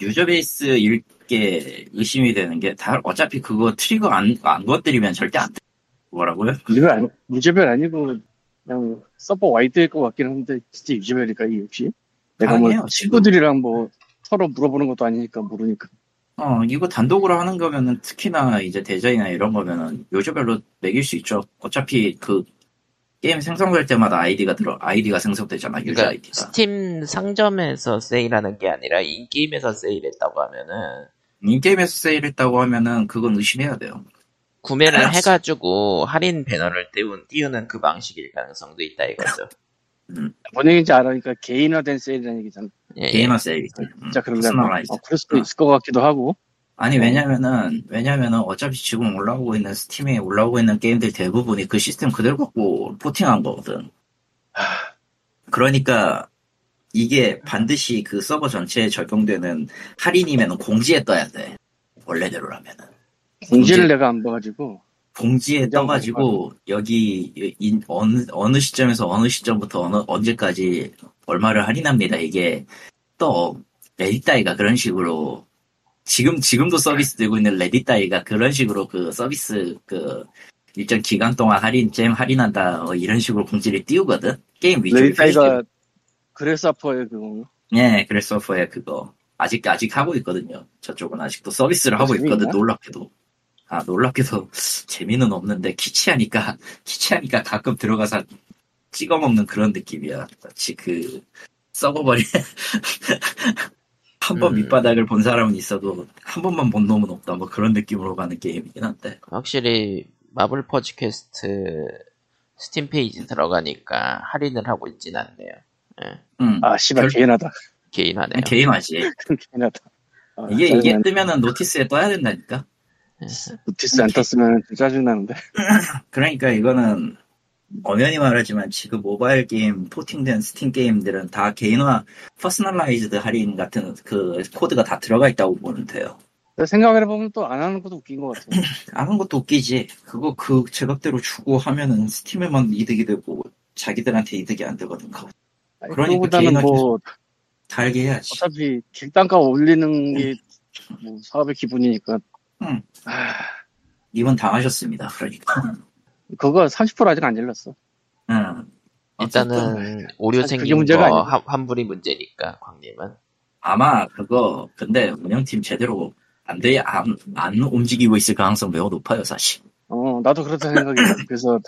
user base일 게 의심이 되는 게 다 어차피 그거 트리거 안, 안 건드리면 절대 안 돼. 뭐라고요? 유저별 아니 유저별 아니고 그냥 server wide일 것 같긴 한데 진짜 유저별일까 이 역시? 내가 뭐 아니에요, 친구들이랑 뭐 서로 물어보는 것도 아니니까 모르니까. 어, 이거 단독으로 하는 거면은 특히나 이제 대전이나 이런 거면은 유저별로 매길 수 있죠. 어차피 그 게임 생성될 때마다 아이디가 들어, 아이디가 생성되잖아, 유저 그러니까 아이디가. 스팀 상점에서 세일하는 게 아니라 in-game에서 세일했다고 하면은 in-game에서 세일했다고 하면은 그건 의심해야 돼요. 구매를 해가지고 할인 배너를 띄운, 띄우는 그 방식일 가능성도 있다 이거죠. 뭔 얘기인지 알아니까 개인화된 세일이라는 얘기잖아. 예, 예. 게이머 세일. 진짜 그런 거 personalize. 어, 그럴 수도 있을 것 같기도 하고. 아니 왜냐면은 왜냐면은 어차피 지금 올라오고 있는 스팀에 올라오고 있는 게임들 대부분이 그 시스템 그대로 갖고 porting한 거거든. 그러니까 이게 반드시 그 서버 전체에 적용되는 할인이면 공지에 떠야 돼. 원래대로라면은. 공지를 공지- 내가 안 봐가지고. 공지에 떠가지고 여기 인- 어느 어느 시점에서 어느 시점부터 어느 언제까지 얼마를 할인합니다. 이게 또 레딧 따위가 그런 식으로 지금 지금도 서비스 되고 있는 레딧 따위가 그런 식으로 그 서비스 그 일정 기간 동안 할인 잼 할인한다 어, 이런 식으로 공지를 띄우거든. 게임 위쪽에 레이타이가 그래서퍼의 그거. 예, 그래서퍼의 그거 아직 아직 하고 있거든요. 저쪽은 아직도 서비스를 하고 있거든. 재미있나? 놀랍게도. 아 놀랍게도 <laughs> 재미는 없는데 키치하니까 <laughs> 키치하니까 가끔 들어가서 찍어 먹는 그런 느낌이야. 마치 그 썩어버린 <laughs> 한번 음. 밑바닥을 본 사람은 있어도 한 번만 본 놈은 없다. 뭐 그런 느낌으로 가는 게임이긴 한데. 확실히 마블 퍼지 퀘스트 스팀 페이지 들어가니까 할인을 하고 있진 않네요. 예, 음, 아, 씨발, 결- 개인하다. 개인하네요. 개인하지. <laughs> 개인하다. 아, 이게 이게. 뜨면은 노티스에 떠야 된다니까. 노티스 안 떴으면 좀 짜증 나는데. <laughs> 그러니까 이거는 엄연히 말하지만 지금 모바일 게임 포팅된 스팀 게임들은 다 개인화 퍼스널라이즈드 할인 같은 그 코드가 다 들어가 있다고 보면 돼요. 생각을 해보면 또 안 하는 것도 웃긴 것 같아. 아는 것도 웃기지. 그거 그 제각대로 주고 하면은 스팀에만 이득이 되고 자기들한테 이득이 안 되거든. 아니, 그러니까 개인화기- 뭐, 달게 해야지. 어차피 객단가 올리는 게 뭐 사업의 기분이니까. 응. 아, 이번 당하셨습니다. 그러니까. 그거 30% 아직 안 질렀어. 응. 일단은 오류 생긴 문제가 거. 환- 환불이 문제니까 광님은 아마 그거 근데 운영팀 제대로 안 돼, 안, 안 움직이고 있을 가능성 매우 높아요, 사실. 어, 나도 그렇다 생각이 나. 그래서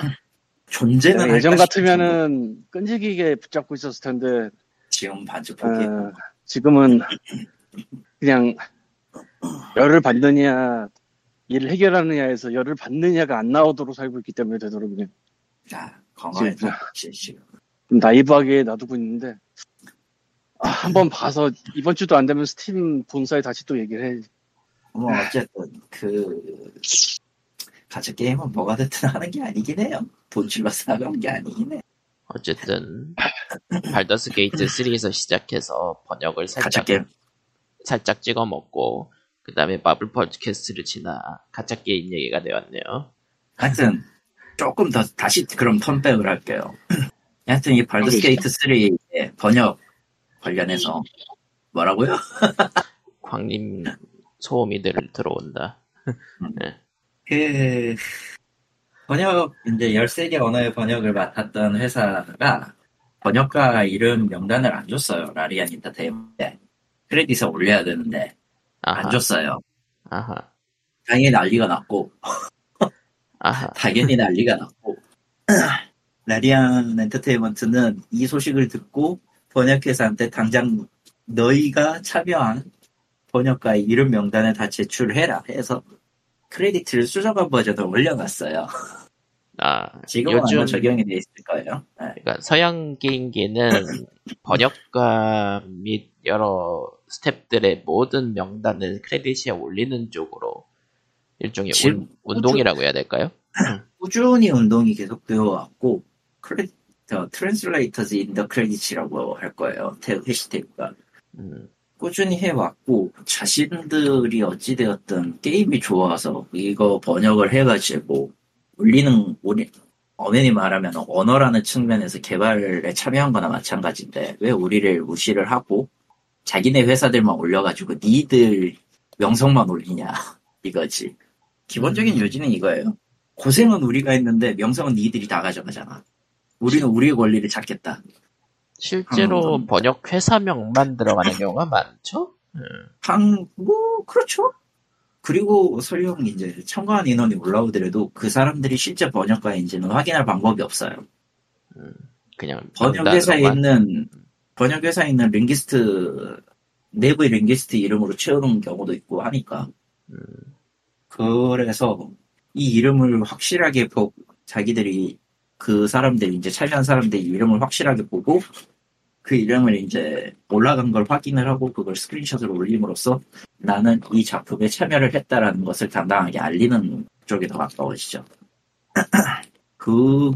존재는 예전 같으면은 끈질기게 붙잡고 있었을 텐데, 지금 반주 포기해. 어, 지금은 그냥 열을 받느냐, 일을 해결하느냐에서 열을 받느냐가 안 나오도록 살고 있기 때문에 되도록이면 자, 건강해. 진짜. 지금. 좀 naive하게 놔두고 있는데, 아, 한번 봐서 이번 주도 안 되면 스팀 본사에 다시 또 얘기를 해. 뭐 어쨌든 그 가챠 게임은 뭐가 됐든 하는 게 아니긴 해요. 돈 줄러서 나가는 게 아니긴 해. 어쨌든 발더스 게이트 3에서 시작해서 번역을 살짝 게임. 살짝 찍어 먹고 그 다음에 마블 퍼즐 퀘스트를 지나 가챠 게임 얘기가 되었네요. 하여튼 조금 더 다시 그럼 turn back을 할게요. <clears throat> 하여튼 이 발더스 게이트 3의 번역 관련해서 뭐라고요? <laughs> 광님 소음이 들 들어온다. 그 번역 이제 13개 언어의 번역을 맡았던 회사가 번역가 이름 명단을 안 줬어요. 라리안 인터테인먼트에 크레딧을 올려야 되는데 아하, 안 줬어요. 아하, 당연히 난리가 났고 아하. <laughs> 당연히 난리가 났고 <clears throat> 라리안 엔터테인먼트는 이 소식을 듣고 번역회사한테 당장 너희가 참여한 번역가의 이름 명단을 다 제출해라 해서 크레디트를 수정한 버전을 올려놨어요. 아, <laughs> 지금은 요즘 적용이 돼 있을 거예요. 네. 그러니까 서양 게임계는 번역가 및 여러 스탭들의 모든 명단을 크레딧에 올리는 쪽으로 일종의 지금 운, 운동이라고 해야 될까요? <clears throat> 꾸준히 운동이 계속 되어 왔고 크레 Translators in the Credits라고 할 거예요. 태- 해시태그가. 음, 꾸준히 해왔고 자신들이 어찌되었든 게임이 좋아서 이거 번역을 해가지고 올리는 우리 엄연히 말하면 언어라는 측면에서 개발에 참여한 거나 마찬가지인데 왜 우리를 무시를 하고 자기네 회사들만 올려가지고 니들 명성만 올리냐 <laughs> 이거지 기본적인 요지는 이거예요 고생은 우리가 했는데 명성은 니들이 다 가져가잖아 우리는 우리의 권리를 찾겠다 실제로 음. 번역 회사명만 들어가는 <laughs> 경우가 많죠? 음, 한, 뭐, 그렇죠. 그리고 설령 이제 참가한 인원이 올라오더라도 그 사람들이 실제 번역가인지는 확인할 방법이 없어요. 그냥 번역 회사에 명단으로만. 있는, 번역회사에 있는 linguist 내부의 linguist 이름으로 채우는 경우도 있고 하니까. 음. 그래서 이 이름을 확실하게 보고 자기들이 그 사람들이 이제 참여한 사람들이 이름을 확실하게 보고 그 이름을 이제 올라간 걸 확인을 하고 그걸 스크린샷으로 올림으로써 나는 이 작품에 참여를 했다라는 것을 당당하게 알리는 쪽이 더 가까워지죠. <clears throat> 그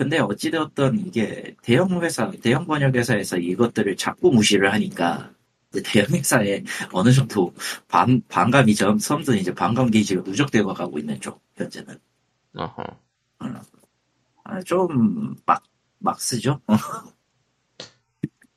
근데 어찌되었던 이게 대형 회사, 대형 번역 회사에서 이것들을 자꾸 무시를 하니까 대형 회사에 어느 정도 반, 반감이 점, 섬든 이제 반감 게이지가 누적되어 가고 있는 쪽, 현재는. 어허. 아, 좀, 막, 막 쓰죠?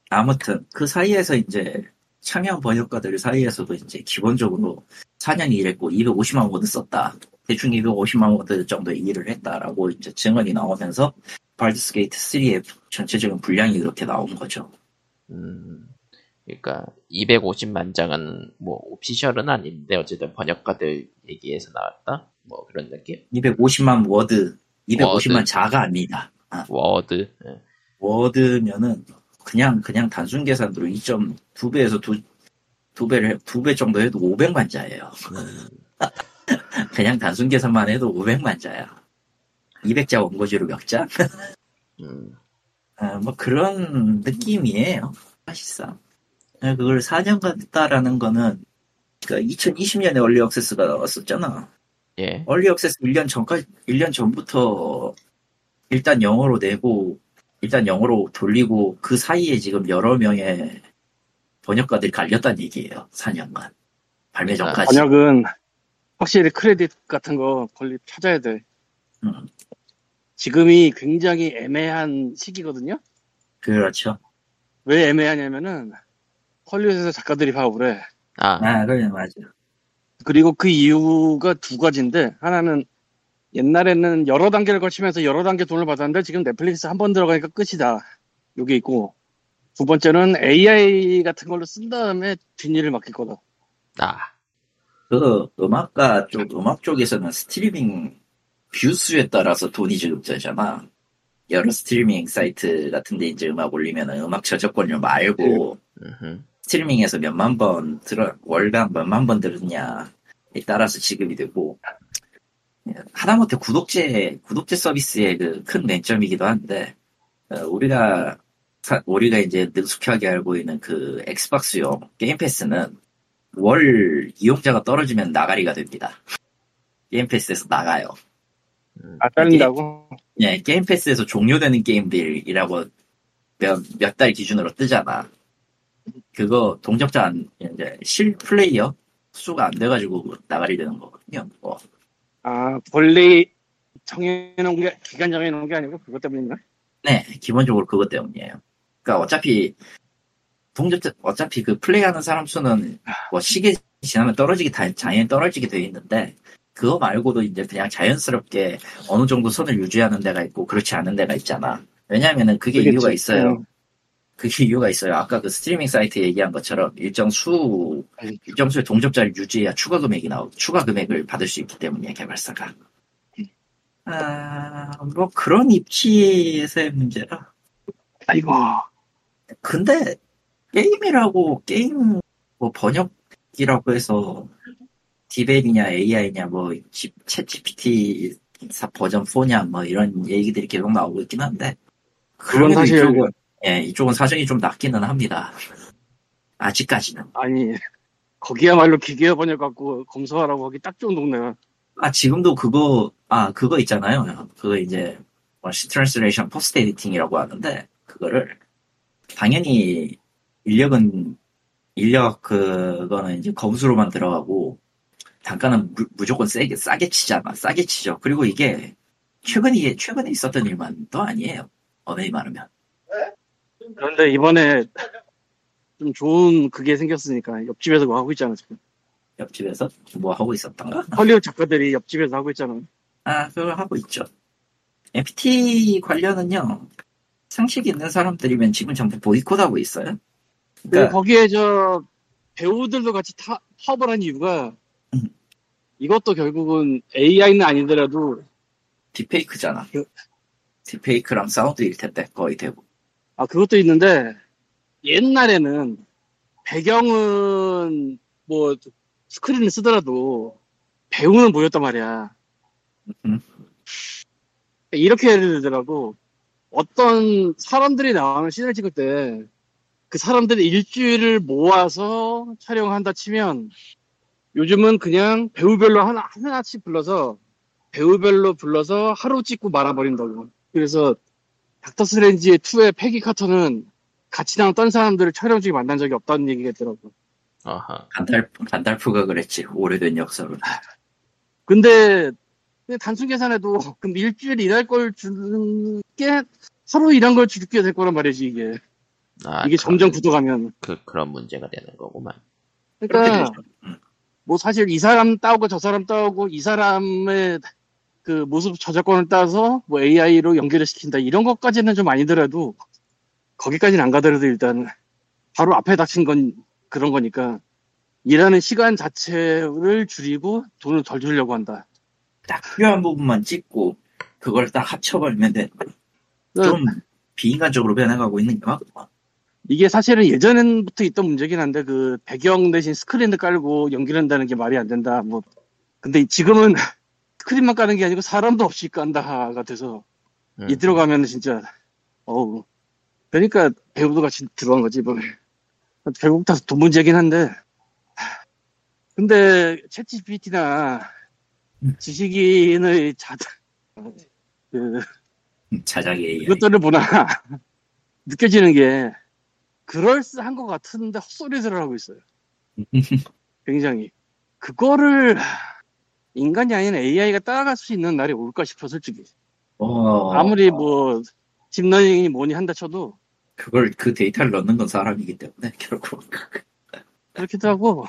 아무튼, 그 사이에서 이제, 참여한 번역가들 사이에서도 이제 기본적으로 4년 일했고 250만 워드 썼다. 대충 250만 워드 정도의 일을 했다라고 이제 증언이 나오면서 발더스 게이트 3의 전체적인 분량이 이렇게 나온 거죠. 음. 그러니까 250만 장은 뭐 official은 아닌데 어쨌든 번역가들 얘기에서 나왔다. 뭐 그런 느낌. 250만 워드, 250만 워드. 자가 아니다. 워드. 예. 워드면은 그냥 그냥 단순 계산으로 2.2배에서 두, 두 배를 해- 두배 정도 해도 500만 자예요. 음. <laughs> <laughs> 그냥 단순 계산만 해도 500만 자야. 200자 원고지로 몇 자? 음. <laughs> 아, 뭐 그런 느낌이에요. 사실상. 아, 그걸 4년간 했다라는 거는 그러니까 2020년에 early access가 나왔었잖아. 예. 얼리 액세스 1년 전까지 1년 전부터 일단 영어로 내고 일단 영어로 돌리고 그 사이에 지금 여러 명의 번역가들이 갈렸다는 얘기예요. 4년간. 발매 전까지. 번역은 확실히 크레딧 같은 거 권리 찾아야 돼. 음, 지금이 굉장히 애매한 시기거든요. 그렇죠. 왜 애매하냐면은 헐리우드에서 작가들이 파업을 해. 아, 아, 그래 맞아. 그리고 그 이유가 두 가지인데 하나는 옛날에는 여러 단계를 거치면서 여러 단계 돈을 받았는데 지금 넷플릭스 한 번 들어가니까 끝이다. 요게 있고 두 번째는 AI 같은 걸로 쓴 다음에 뒷일을 맡길 거다. 아, 그 음악가 쪽 음악 쪽에서는 스트리밍 view수에 따라서 돈이 지급되잖아. 여러 스트리밍 사이트 같은데 이제 음악 올리면 음악 저작권료 말고. 스트리밍에서 몇만 번 들어 월간 몇만 번 들었냐에 따라서 지급이 되고 하다못해 구독제 구독제 서비스의 그 큰 맹점이기도 한데 어, 우리가 사- 우리가 이제 능숙하게 알고 있는 그 엑스박스용 게임 패스는 월 이용자가 떨어지면 나가리가 됩니다. 게임 패스에서 나가요. 음. 아 잘린다고? 예, 게임 패스에서 종료되는 게임들이라고 몇, 몇 달 기준으로 뜨잖아. 그거 동접자 안, 이제 실 플레이어 수가 안 돼가지고 나가리 되는 거거든요. 뭐, 아 권리 정해놓은 게 기간 정해놓은 게 아니고 그것 때문인가? 네, 기본적으로 그것 때문이에요. 그러니까 어차피 동접자 어차피 그 플레이하는 사람 수는 뭐 시계 지나면 떨어지게 다 당연히 떨어지게 돼 있는데 그거 말고도 이제 그냥 자연스럽게 어느 정도 선을 유지하는 데가 있고 그렇지 않은 데가 있잖아. 왜냐면은 그게 그겠지. 이유가 있어요. 응. 그게 이유가 있어요. 아까 그 스트리밍 사이트 얘기한 것처럼 일정 수, 일정 수의 동접자를 유지해야 추가 금액이 나오, 추가 금액을 받을 수 있기 때문이야, 개발사가. 아, 뭐 그런 입지에서의 문제라. 아이고 근데 게임이라고 게임 뭐 번역이라고 해서 DeepL이냐 AI냐 뭐 ChatGPT 버전 4냐 뭐 이런 얘기들이 계속 나오고 있긴 한데 그건 사실- 이쪽은 예 이쪽은 사정이 좀 낫기는 합니다. 아직까지는 아니 거기야말로 기계 번역 갖고 검수하라고 하기 딱 좋은 동네야. 아 지금도 그거 아 그거 있잖아요. 그거 이제 machine translation post editing이라고 하는데 그거를 당연히 인력은 인력 그거는 이제 검수로만 들어가고 단가는 무, 무조건 세게 싸게 치잖아. 싸게 치죠. 그리고 이게 최근에 최근에 있었던 일만도 아니에요. 어머니 말하면 그런데 이번에 좀 좋은 그게 생겼으니까 옆집에서 뭐 하고 있잖아 지금. 옆집에서 뭐 하고 있었던가? <laughs> 헐리우드 작가들이 옆집에서 하고 있잖아. 아, 그걸 하고 있죠. FT 관련은요, 상식 있는 사람들이면 지금 전부 보이콧하고 있어요. 그러니까, 거기에 저 배우들도 같이 타, 파업을 한 이유가 음. 이것도 결국은 AI는 아니더라도 딥페이크잖아. 그- 딥페이크랑 사운드일 텐데, 거의 대부분. 아 그것도 있는데 옛날에는 배경은 뭐 스크린을 쓰더라도 배우는 보였단 말이야. 음. 이렇게 해야 되더라고. 어떤 사람들이 나오는 씬을 찍을 때 그 사람들이 일주일을 모아서 촬영한다 치면 요즘은 그냥 배우별로 하나, 하나씩 불러서 배우별로 불러서 하루 찍고 말아버린다고. 그래서 닥터 스트레인지의 2의 패기 카터는 같이 나왔던 사람들을 촬영 중에 만난 적이 없다는 얘기가 있더라고. 어허. 간달프, 간달프가 그랬지. 오래된 역사로. 근데 그냥 단순 계산해도 <laughs> 그럼 일주일 일할 걸 주는 게 하루 일한 걸 줄게 될 거란 말이지 이게. 아, 이게 그런- 점점 굳어가면. 그, 그런 문제가 되는 거구만. 그러니까. 음. 뭐 사실 이 사람 따오고 저 사람 따오고 이 사람의 그 모습 저작권을 따서 뭐 AI로 연결을 시킨다 이런 것까지는 좀 아니더라도 거기까지는 안 가더라도 일단 바로 앞에 닥친 건 그런 거니까 일하는 시간 자체를 줄이고 돈을 덜 주려고 한다. 딱 필요한 부분만 찍고 그걸 딱 합쳐버리면 돼. 좀 비인간적으로 변해가고 있는 게 맞구만. 이게 사실은 예전부터 있던 문제긴 한데 그 배경 대신 스크린을 깔고 연기한다는 게 말이 안 된다. 뭐 근데 지금은 <laughs> 스크린만 까는 게 아니고 사람도 없이 깐다가 돼서 음. 이 들어가면 진짜 어우 그러니까 배우도 같이 들어간 거지 뭐 결국 다 돈 문제긴 한데 근데 챗 GPT나 지식인의 자그 자작의 AI. 이것들을 보나 <laughs> 느껴지는 게 그럴싸한 것 같은데 헛소리들을 하고 있어요. <laughs> 굉장히 그거를 인간이 아닌 AI가 따라갈 수 있는 날이 올까 싶어 솔직히 어, 아무리 뭐 딥러닝이 뭐니 한다 쳐도 그걸 그 데이터를 넣는 건 사람이기 때문에 <laughs> 결국. 그렇기도 하고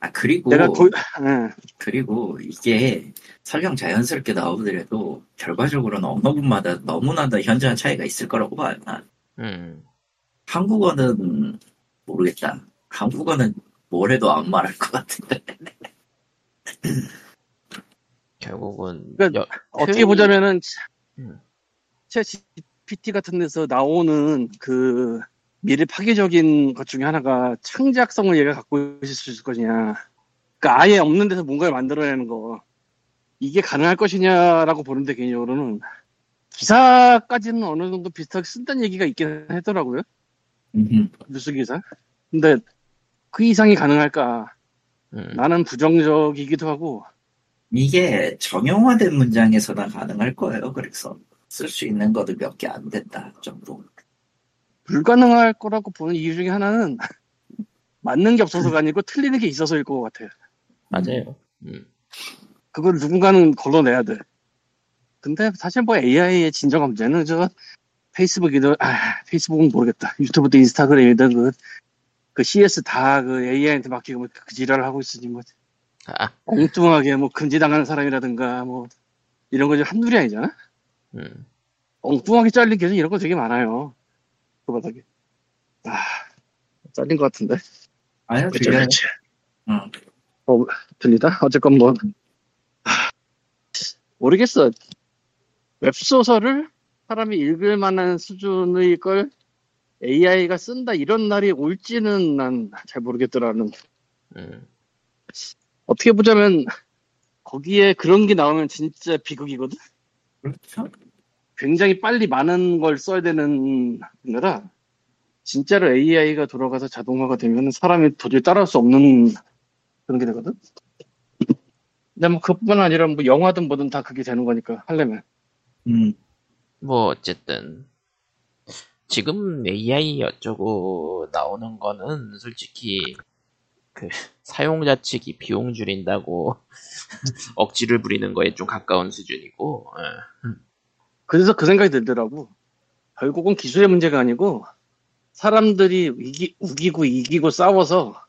아 그리고 내가 고, 예. 그리고 이게 설령 자연스럽게 나오더라도 결과적으로는 언어군마다 너무나 도 현저한 차이가 있을 거라고 봐요. 난. 음. 한국어는 모르겠다. 한국어는 뭘 해도 안 말할 것 같은데. 결국은, 그러니까 여- 어떻게 보자면은 음. 챗 GPT 같은 데서 나오는 그 미래 파괴적인 것 중에 하나가 창작성을 얘가 갖고 있을 수 있을 거냐. 그러니까 아예 없는 데서 뭔가를 만들어내는 거. 이게 가능할 것이냐라고 보는데 개인적으로는 기사까지는 어느 정도 비슷하게 쓴다는 얘기가 있긴 하더라고요. 음, 뉴스 기사. 근데 그 이상이 가능할까? 음. 나는 부정적이기도 하고 이게 정형화된 문장에서나 가능할 거예요. 그래서 쓸 수 있는 것도 몇 개 안 된다 정도. 불가능할 거라고 보는 이유 중에 하나는 <laughs> 맞는 게 없어서가 아니고 틀리는 게 있어서일 것 같아요. 맞아요. 음. 그걸 누군가는 걸러내야 돼. 근데 사실 뭐 AI의 진정한 문제는 저 페이스북이든 아 페이스북은 모르겠다. <laughs> 유튜브든 인스타그램이든 그, 그 CS 다 그 AI한테 맡기고 뭐그 지랄을 하고 있으니 뭐 아, 엉뚱하게 뭐 금지당하는 사람이라든가 뭐 이런 거지 한둘이 아니잖아. 음. 엉뚱하게 잘린 계정 이런 거 되게 많아요. 그 바닥에. 아 잘린 것 같은데. 아유, 어쩔 들려요. 지 응. 들리다? 어쨌건 뭐 하, 모르겠어. 웹소설을 사람이 읽을 만한 수준의 걸 AI가 쓴다 이런 날이 올지는 난 잘 모르겠더라는. 음. 어떻게 보자면 거기에 그런 게 나오면 진짜 비극이거든. 그렇죠. 굉장히 빨리 많은 걸 써야 되는 거라 진짜로 AI가 돌아가서 자동화가 되면 사람이 도저히 따라할 수 없는 그런 게 되거든. 근데 뭐 그뿐만 아니라 뭐 영화든 뭐든 다 그게 되는 거니까 하려면 음, 뭐, 어쨌든. 지금 AI 어쩌고 나오는 거는 솔직히, 그, 사용자 측이 비용 줄인다고 <laughs> 억지를 부리는 거에 좀 가까운 수준이고, 예. 그래서 그 생각이 들더라고. 결국은 기술의 문제가 아니고 사람들이 이기, 우기고 이기고 싸워서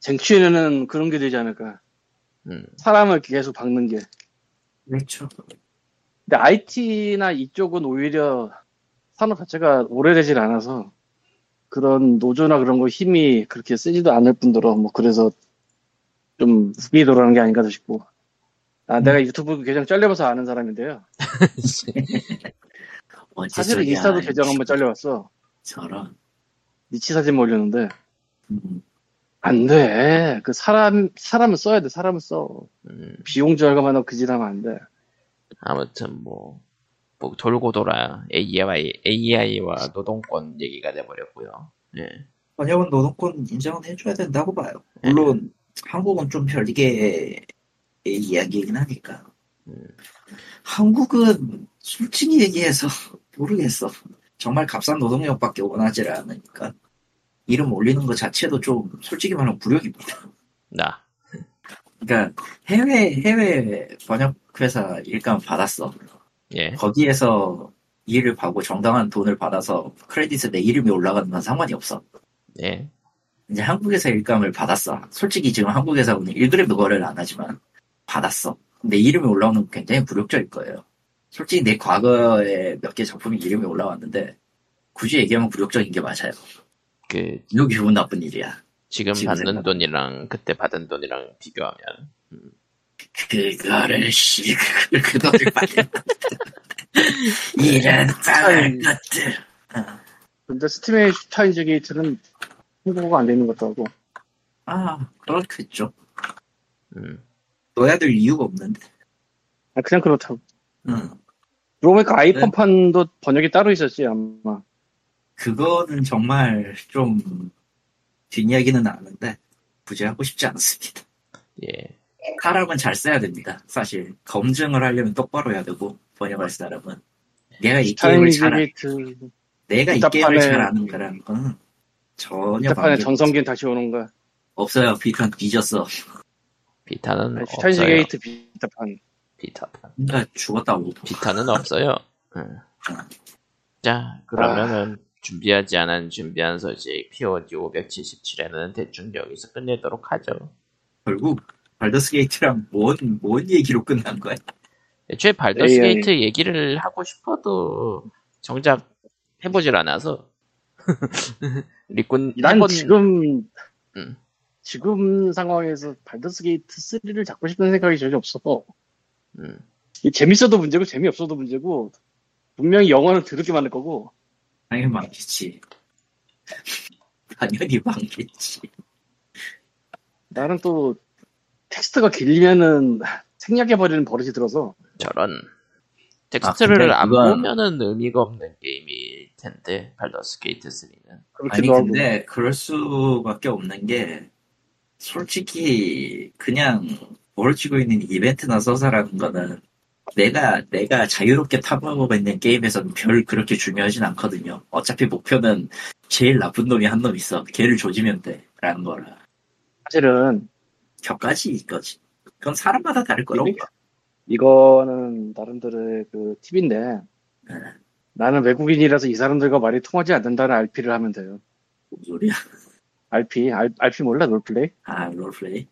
쟁취하려는 그런 게 되지 않을까. 음. 사람을 계속 박는 게. 그렇죠. 근데 IT나 이쪽은 오히려 산업 자체가 오래되질 않아서 그런 노조나 그런 거 힘이 그렇게 세지도 않을 뿐더러 뭐 그래서 좀 후기 돌아가는 게 아닌가 싶고 아 내가 유튜브 계정 잘려봐서 아는 사람인데요 <laughs> 사실은 인스타도 계정 한번 잘려봤어 저런. 니치 사진 올렸는데 음, 안 돼. 그 사람 사람을 써야 돼. 사람을 써. 음, 비용 절감하는 그짓 하면 안 돼. 아무튼 뭐, 뭐 돌고 돌아 AI, AI와 노동권 얘기가 돼버렸고요. 예. 번역은 노동권 인정은 해줘야 된다고 봐요. 네. 물론 한국은 좀 별개의 이야기이긴 하니까. 음. 한국은 솔직히 얘기해서 <laughs> 모르겠어. 정말 값싼 노동력밖에 원하지 않으니까 이름 올리는 것 자체도 좀 솔직히 말하면 굴욕입니다. 나 그러니까 해외 해외 번역 회사 일감 받았어. 예. 거기에서 일을 하고 정당한 돈을 받아서 크레딧에 내 이름이 올라가는 건 상관이 없어. 예. 이제 한국에서 일감을 받았어. 솔직히 지금 한국에서는 1그램도 거래를 안 하지만 받았어. 내 이름이 올라오는 건 굉장히 굴욕적일 거예요. 솔직히 내 과거에 몇 개 작품이 이름이 올라왔는데 굳이 얘기하면 굴욕적인 게 맞아요. 그 이거 기분 나쁜 일이야. 지금 받는 생각- 돈이랑 그때 받은 돈이랑 비교하면 그거를 씨, 그걸 그 돈을 받는 이런 빵을 것들. 근데 스팀의 슈타인즈 게이트는 홍보가 안 되는 것도 하고 아, 그렇겠죠. 음. 넣어야 될 이유가 없는데. 아, 그냥 그렇다고. 응. 그러고 보니까 네. 아이폰판도 번역이 따로 있었지 아마. 그거는 정말 좀 뒷이야기는 아는데 굳이 하고 싶지 않습니다. 예. 사람은 잘 써야 됩니다. 사실 검증을 하려면 똑바로 해야 되고 번역할 사람은 내가 이 게임을 잘 아- 게이트 내가 이 비타판에- 게임을 잘 아는 거라는 건 전혀 휴대판에 관계 전성기는 다시 오는 거야. 없어요. 비탄 뒤졌어. 비타는 아니, 슈타인즈 없어요. 게이트 비타판. 비타판. 그러니까 죽었다고. 비타는 없어요. 응. 자, 그러면은 준비하지 않은 준비한 소식 POG 577에는 대충 여기서 끝내도록 하죠. 결국 발더스 게이트랑 뭔, 뭔 얘기로 끝난 거야? 애초에 발더스 AI. 게이트 얘기를 하고 싶어도 정작 해보질 않아서 <laughs> 리꾼 난 해본- 지금 음. 지금 상황에서 발더스 게이트 3를 잡고 싶은 생각이 전혀 없어. 음, 이게 재밌어도 문제고 재미없어도 문제고 분명히 영어는 더럽게 많을 거고 당연히 망겠지. <laughs> 당연히 망겠지. 나는 또 텍스트가 길면은 생략해버리는 버릇이 들어서 저런 아, 텍스트를 안 그건- 보면은 의미가 없는 게임일 텐데 발더스 게이트 3는 아니 하고 근데 그럴 수밖에 없는 게 솔직히 그냥 벌어지고 있는 이벤트나 서사라는 거는 내가 내가 자유롭게 탐험하고 있는 게임에서는 별 그렇게 중요하진 않거든요. 어차피 목표는 제일 나쁜 놈이 한 놈 있어. 걔를 조지면 돼라는 거라. 사실은 격까지 이거지. 그건 사람마다 다를 거라고. 봐. 이거는 나름대로의 그 팁인데 네. 나는 외국인이라서 이 사람들과 말이 통하지 않는다는 RP를 하면 돼요. 뭔 소리야? RP, R, RP 몰라 롤플레이? 아 롤플레이.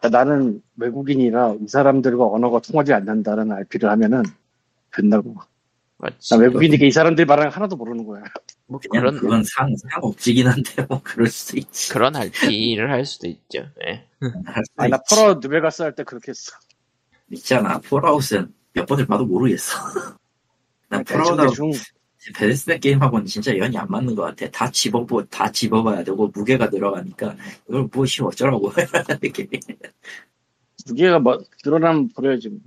그러니까 나는 외국인이라 이 사람들과 언어가 통하지 않는다는 RP를 하면은 된다고. 맞지. 나 외국인이니까 이 사람들 말을 하나도 모르는 거야. 뭐 그런 그건 상 상업지긴 한데 뭐 그럴 수도 있지. 그런 RP를 할 수도 있죠. 예. 할 수도 아, 나 있지. 폴아웃 뉴 베가스 할 때 그렇게 했어. 있잖아. 폴아웃은 몇 번을 봐도 모르겠어. <laughs> 난 대충 폴아웃 대충 베데스다 게임하고는 진짜 연이 안 맞는 것 같아. 다 집어보, 다 집어봐야 되고, 무게가 늘어가니까, 이걸 무엇이 어쩌라고. <laughs> 무게가 뭐 늘어나면 버려야지. 뭐.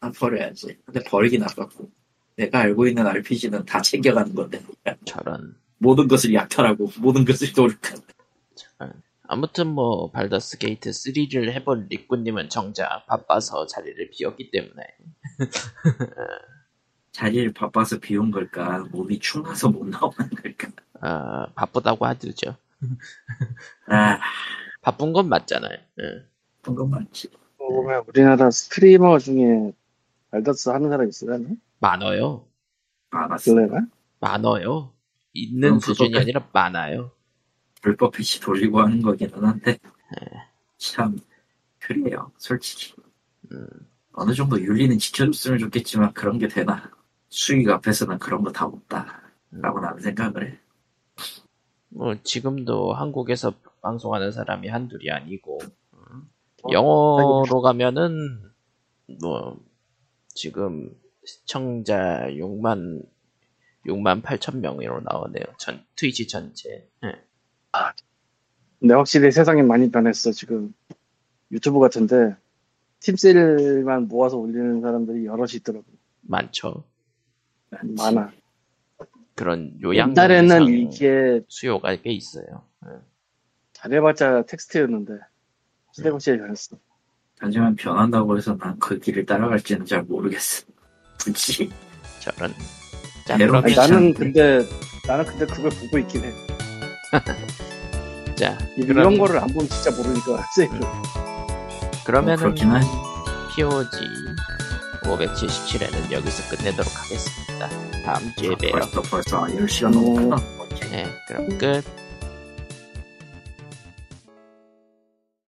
다 버려야지. 근데 버리긴 아깝고. 내가 알고 있는 RPG는 다 챙겨가는 건데. 저런. 모든 것을 약탈하고, 모든 것을 노략하는. 아무튼 뭐 발더스 게이트 3를 해본 리꾸님은 정작 바빠서 자리를 비웠기 때문에 <laughs> 자리를 바빠서 비운 걸까? 몸이 축나서 못 나오는 걸까? 아, 바쁘다고 하죠. <laughs> 아, 바쁜 건 맞잖아요. 예. 그런 건 맞지. 보면 우리나라 스트리머 중에 발더스 하는 사람 있어요? 많아요. 그래가? 많아요. 있는 수준이 그것까지- 아니라 많아요. 불법 PC 돌리고 하는 거기는 한데 참 그래요 솔직히 음, 어느 정도 윤리는 지켜줬으면 좋겠지만 그런 게 되나 수익 앞에서는 그런 거 다 없다 라고 나는 생각을 해 뭐 지금도 한국에서 방송하는 사람이 한둘이 아니고 음, 어, 영어로 가면은 뭐 지금 시청자 6만 6만 8천 명으로 나오네요. 전 트위치 전체. 예. 근데 확실히 세상이 많이 변했어 지금 유튜브 같은데 팀셀만 모아서 올리는 사람들이 여럿이 있더라고 많죠. 많아 그런 요양 옛날에는 이게 수요가 꽤 있어요. 예. 잘해봤자 텍스트였는데 시대가 확실히 변했어 하지만 변한다고 해서 난 그 길을 따라갈지는 잘 모르겠어. 굳이 저런. 아니, 나는. 근데 나는 근데 그걸 보고 있긴 해 <laughs> 자, 이런 그럼- 거를 안 보면 진짜 모르니까 세이브 그러면은 하지. POG 577회는 여기서 끝내도록 하겠습니다. 다음 주에 봬요. 벌써 벌써 10시간 넘었구나. 네, 그럼 끝.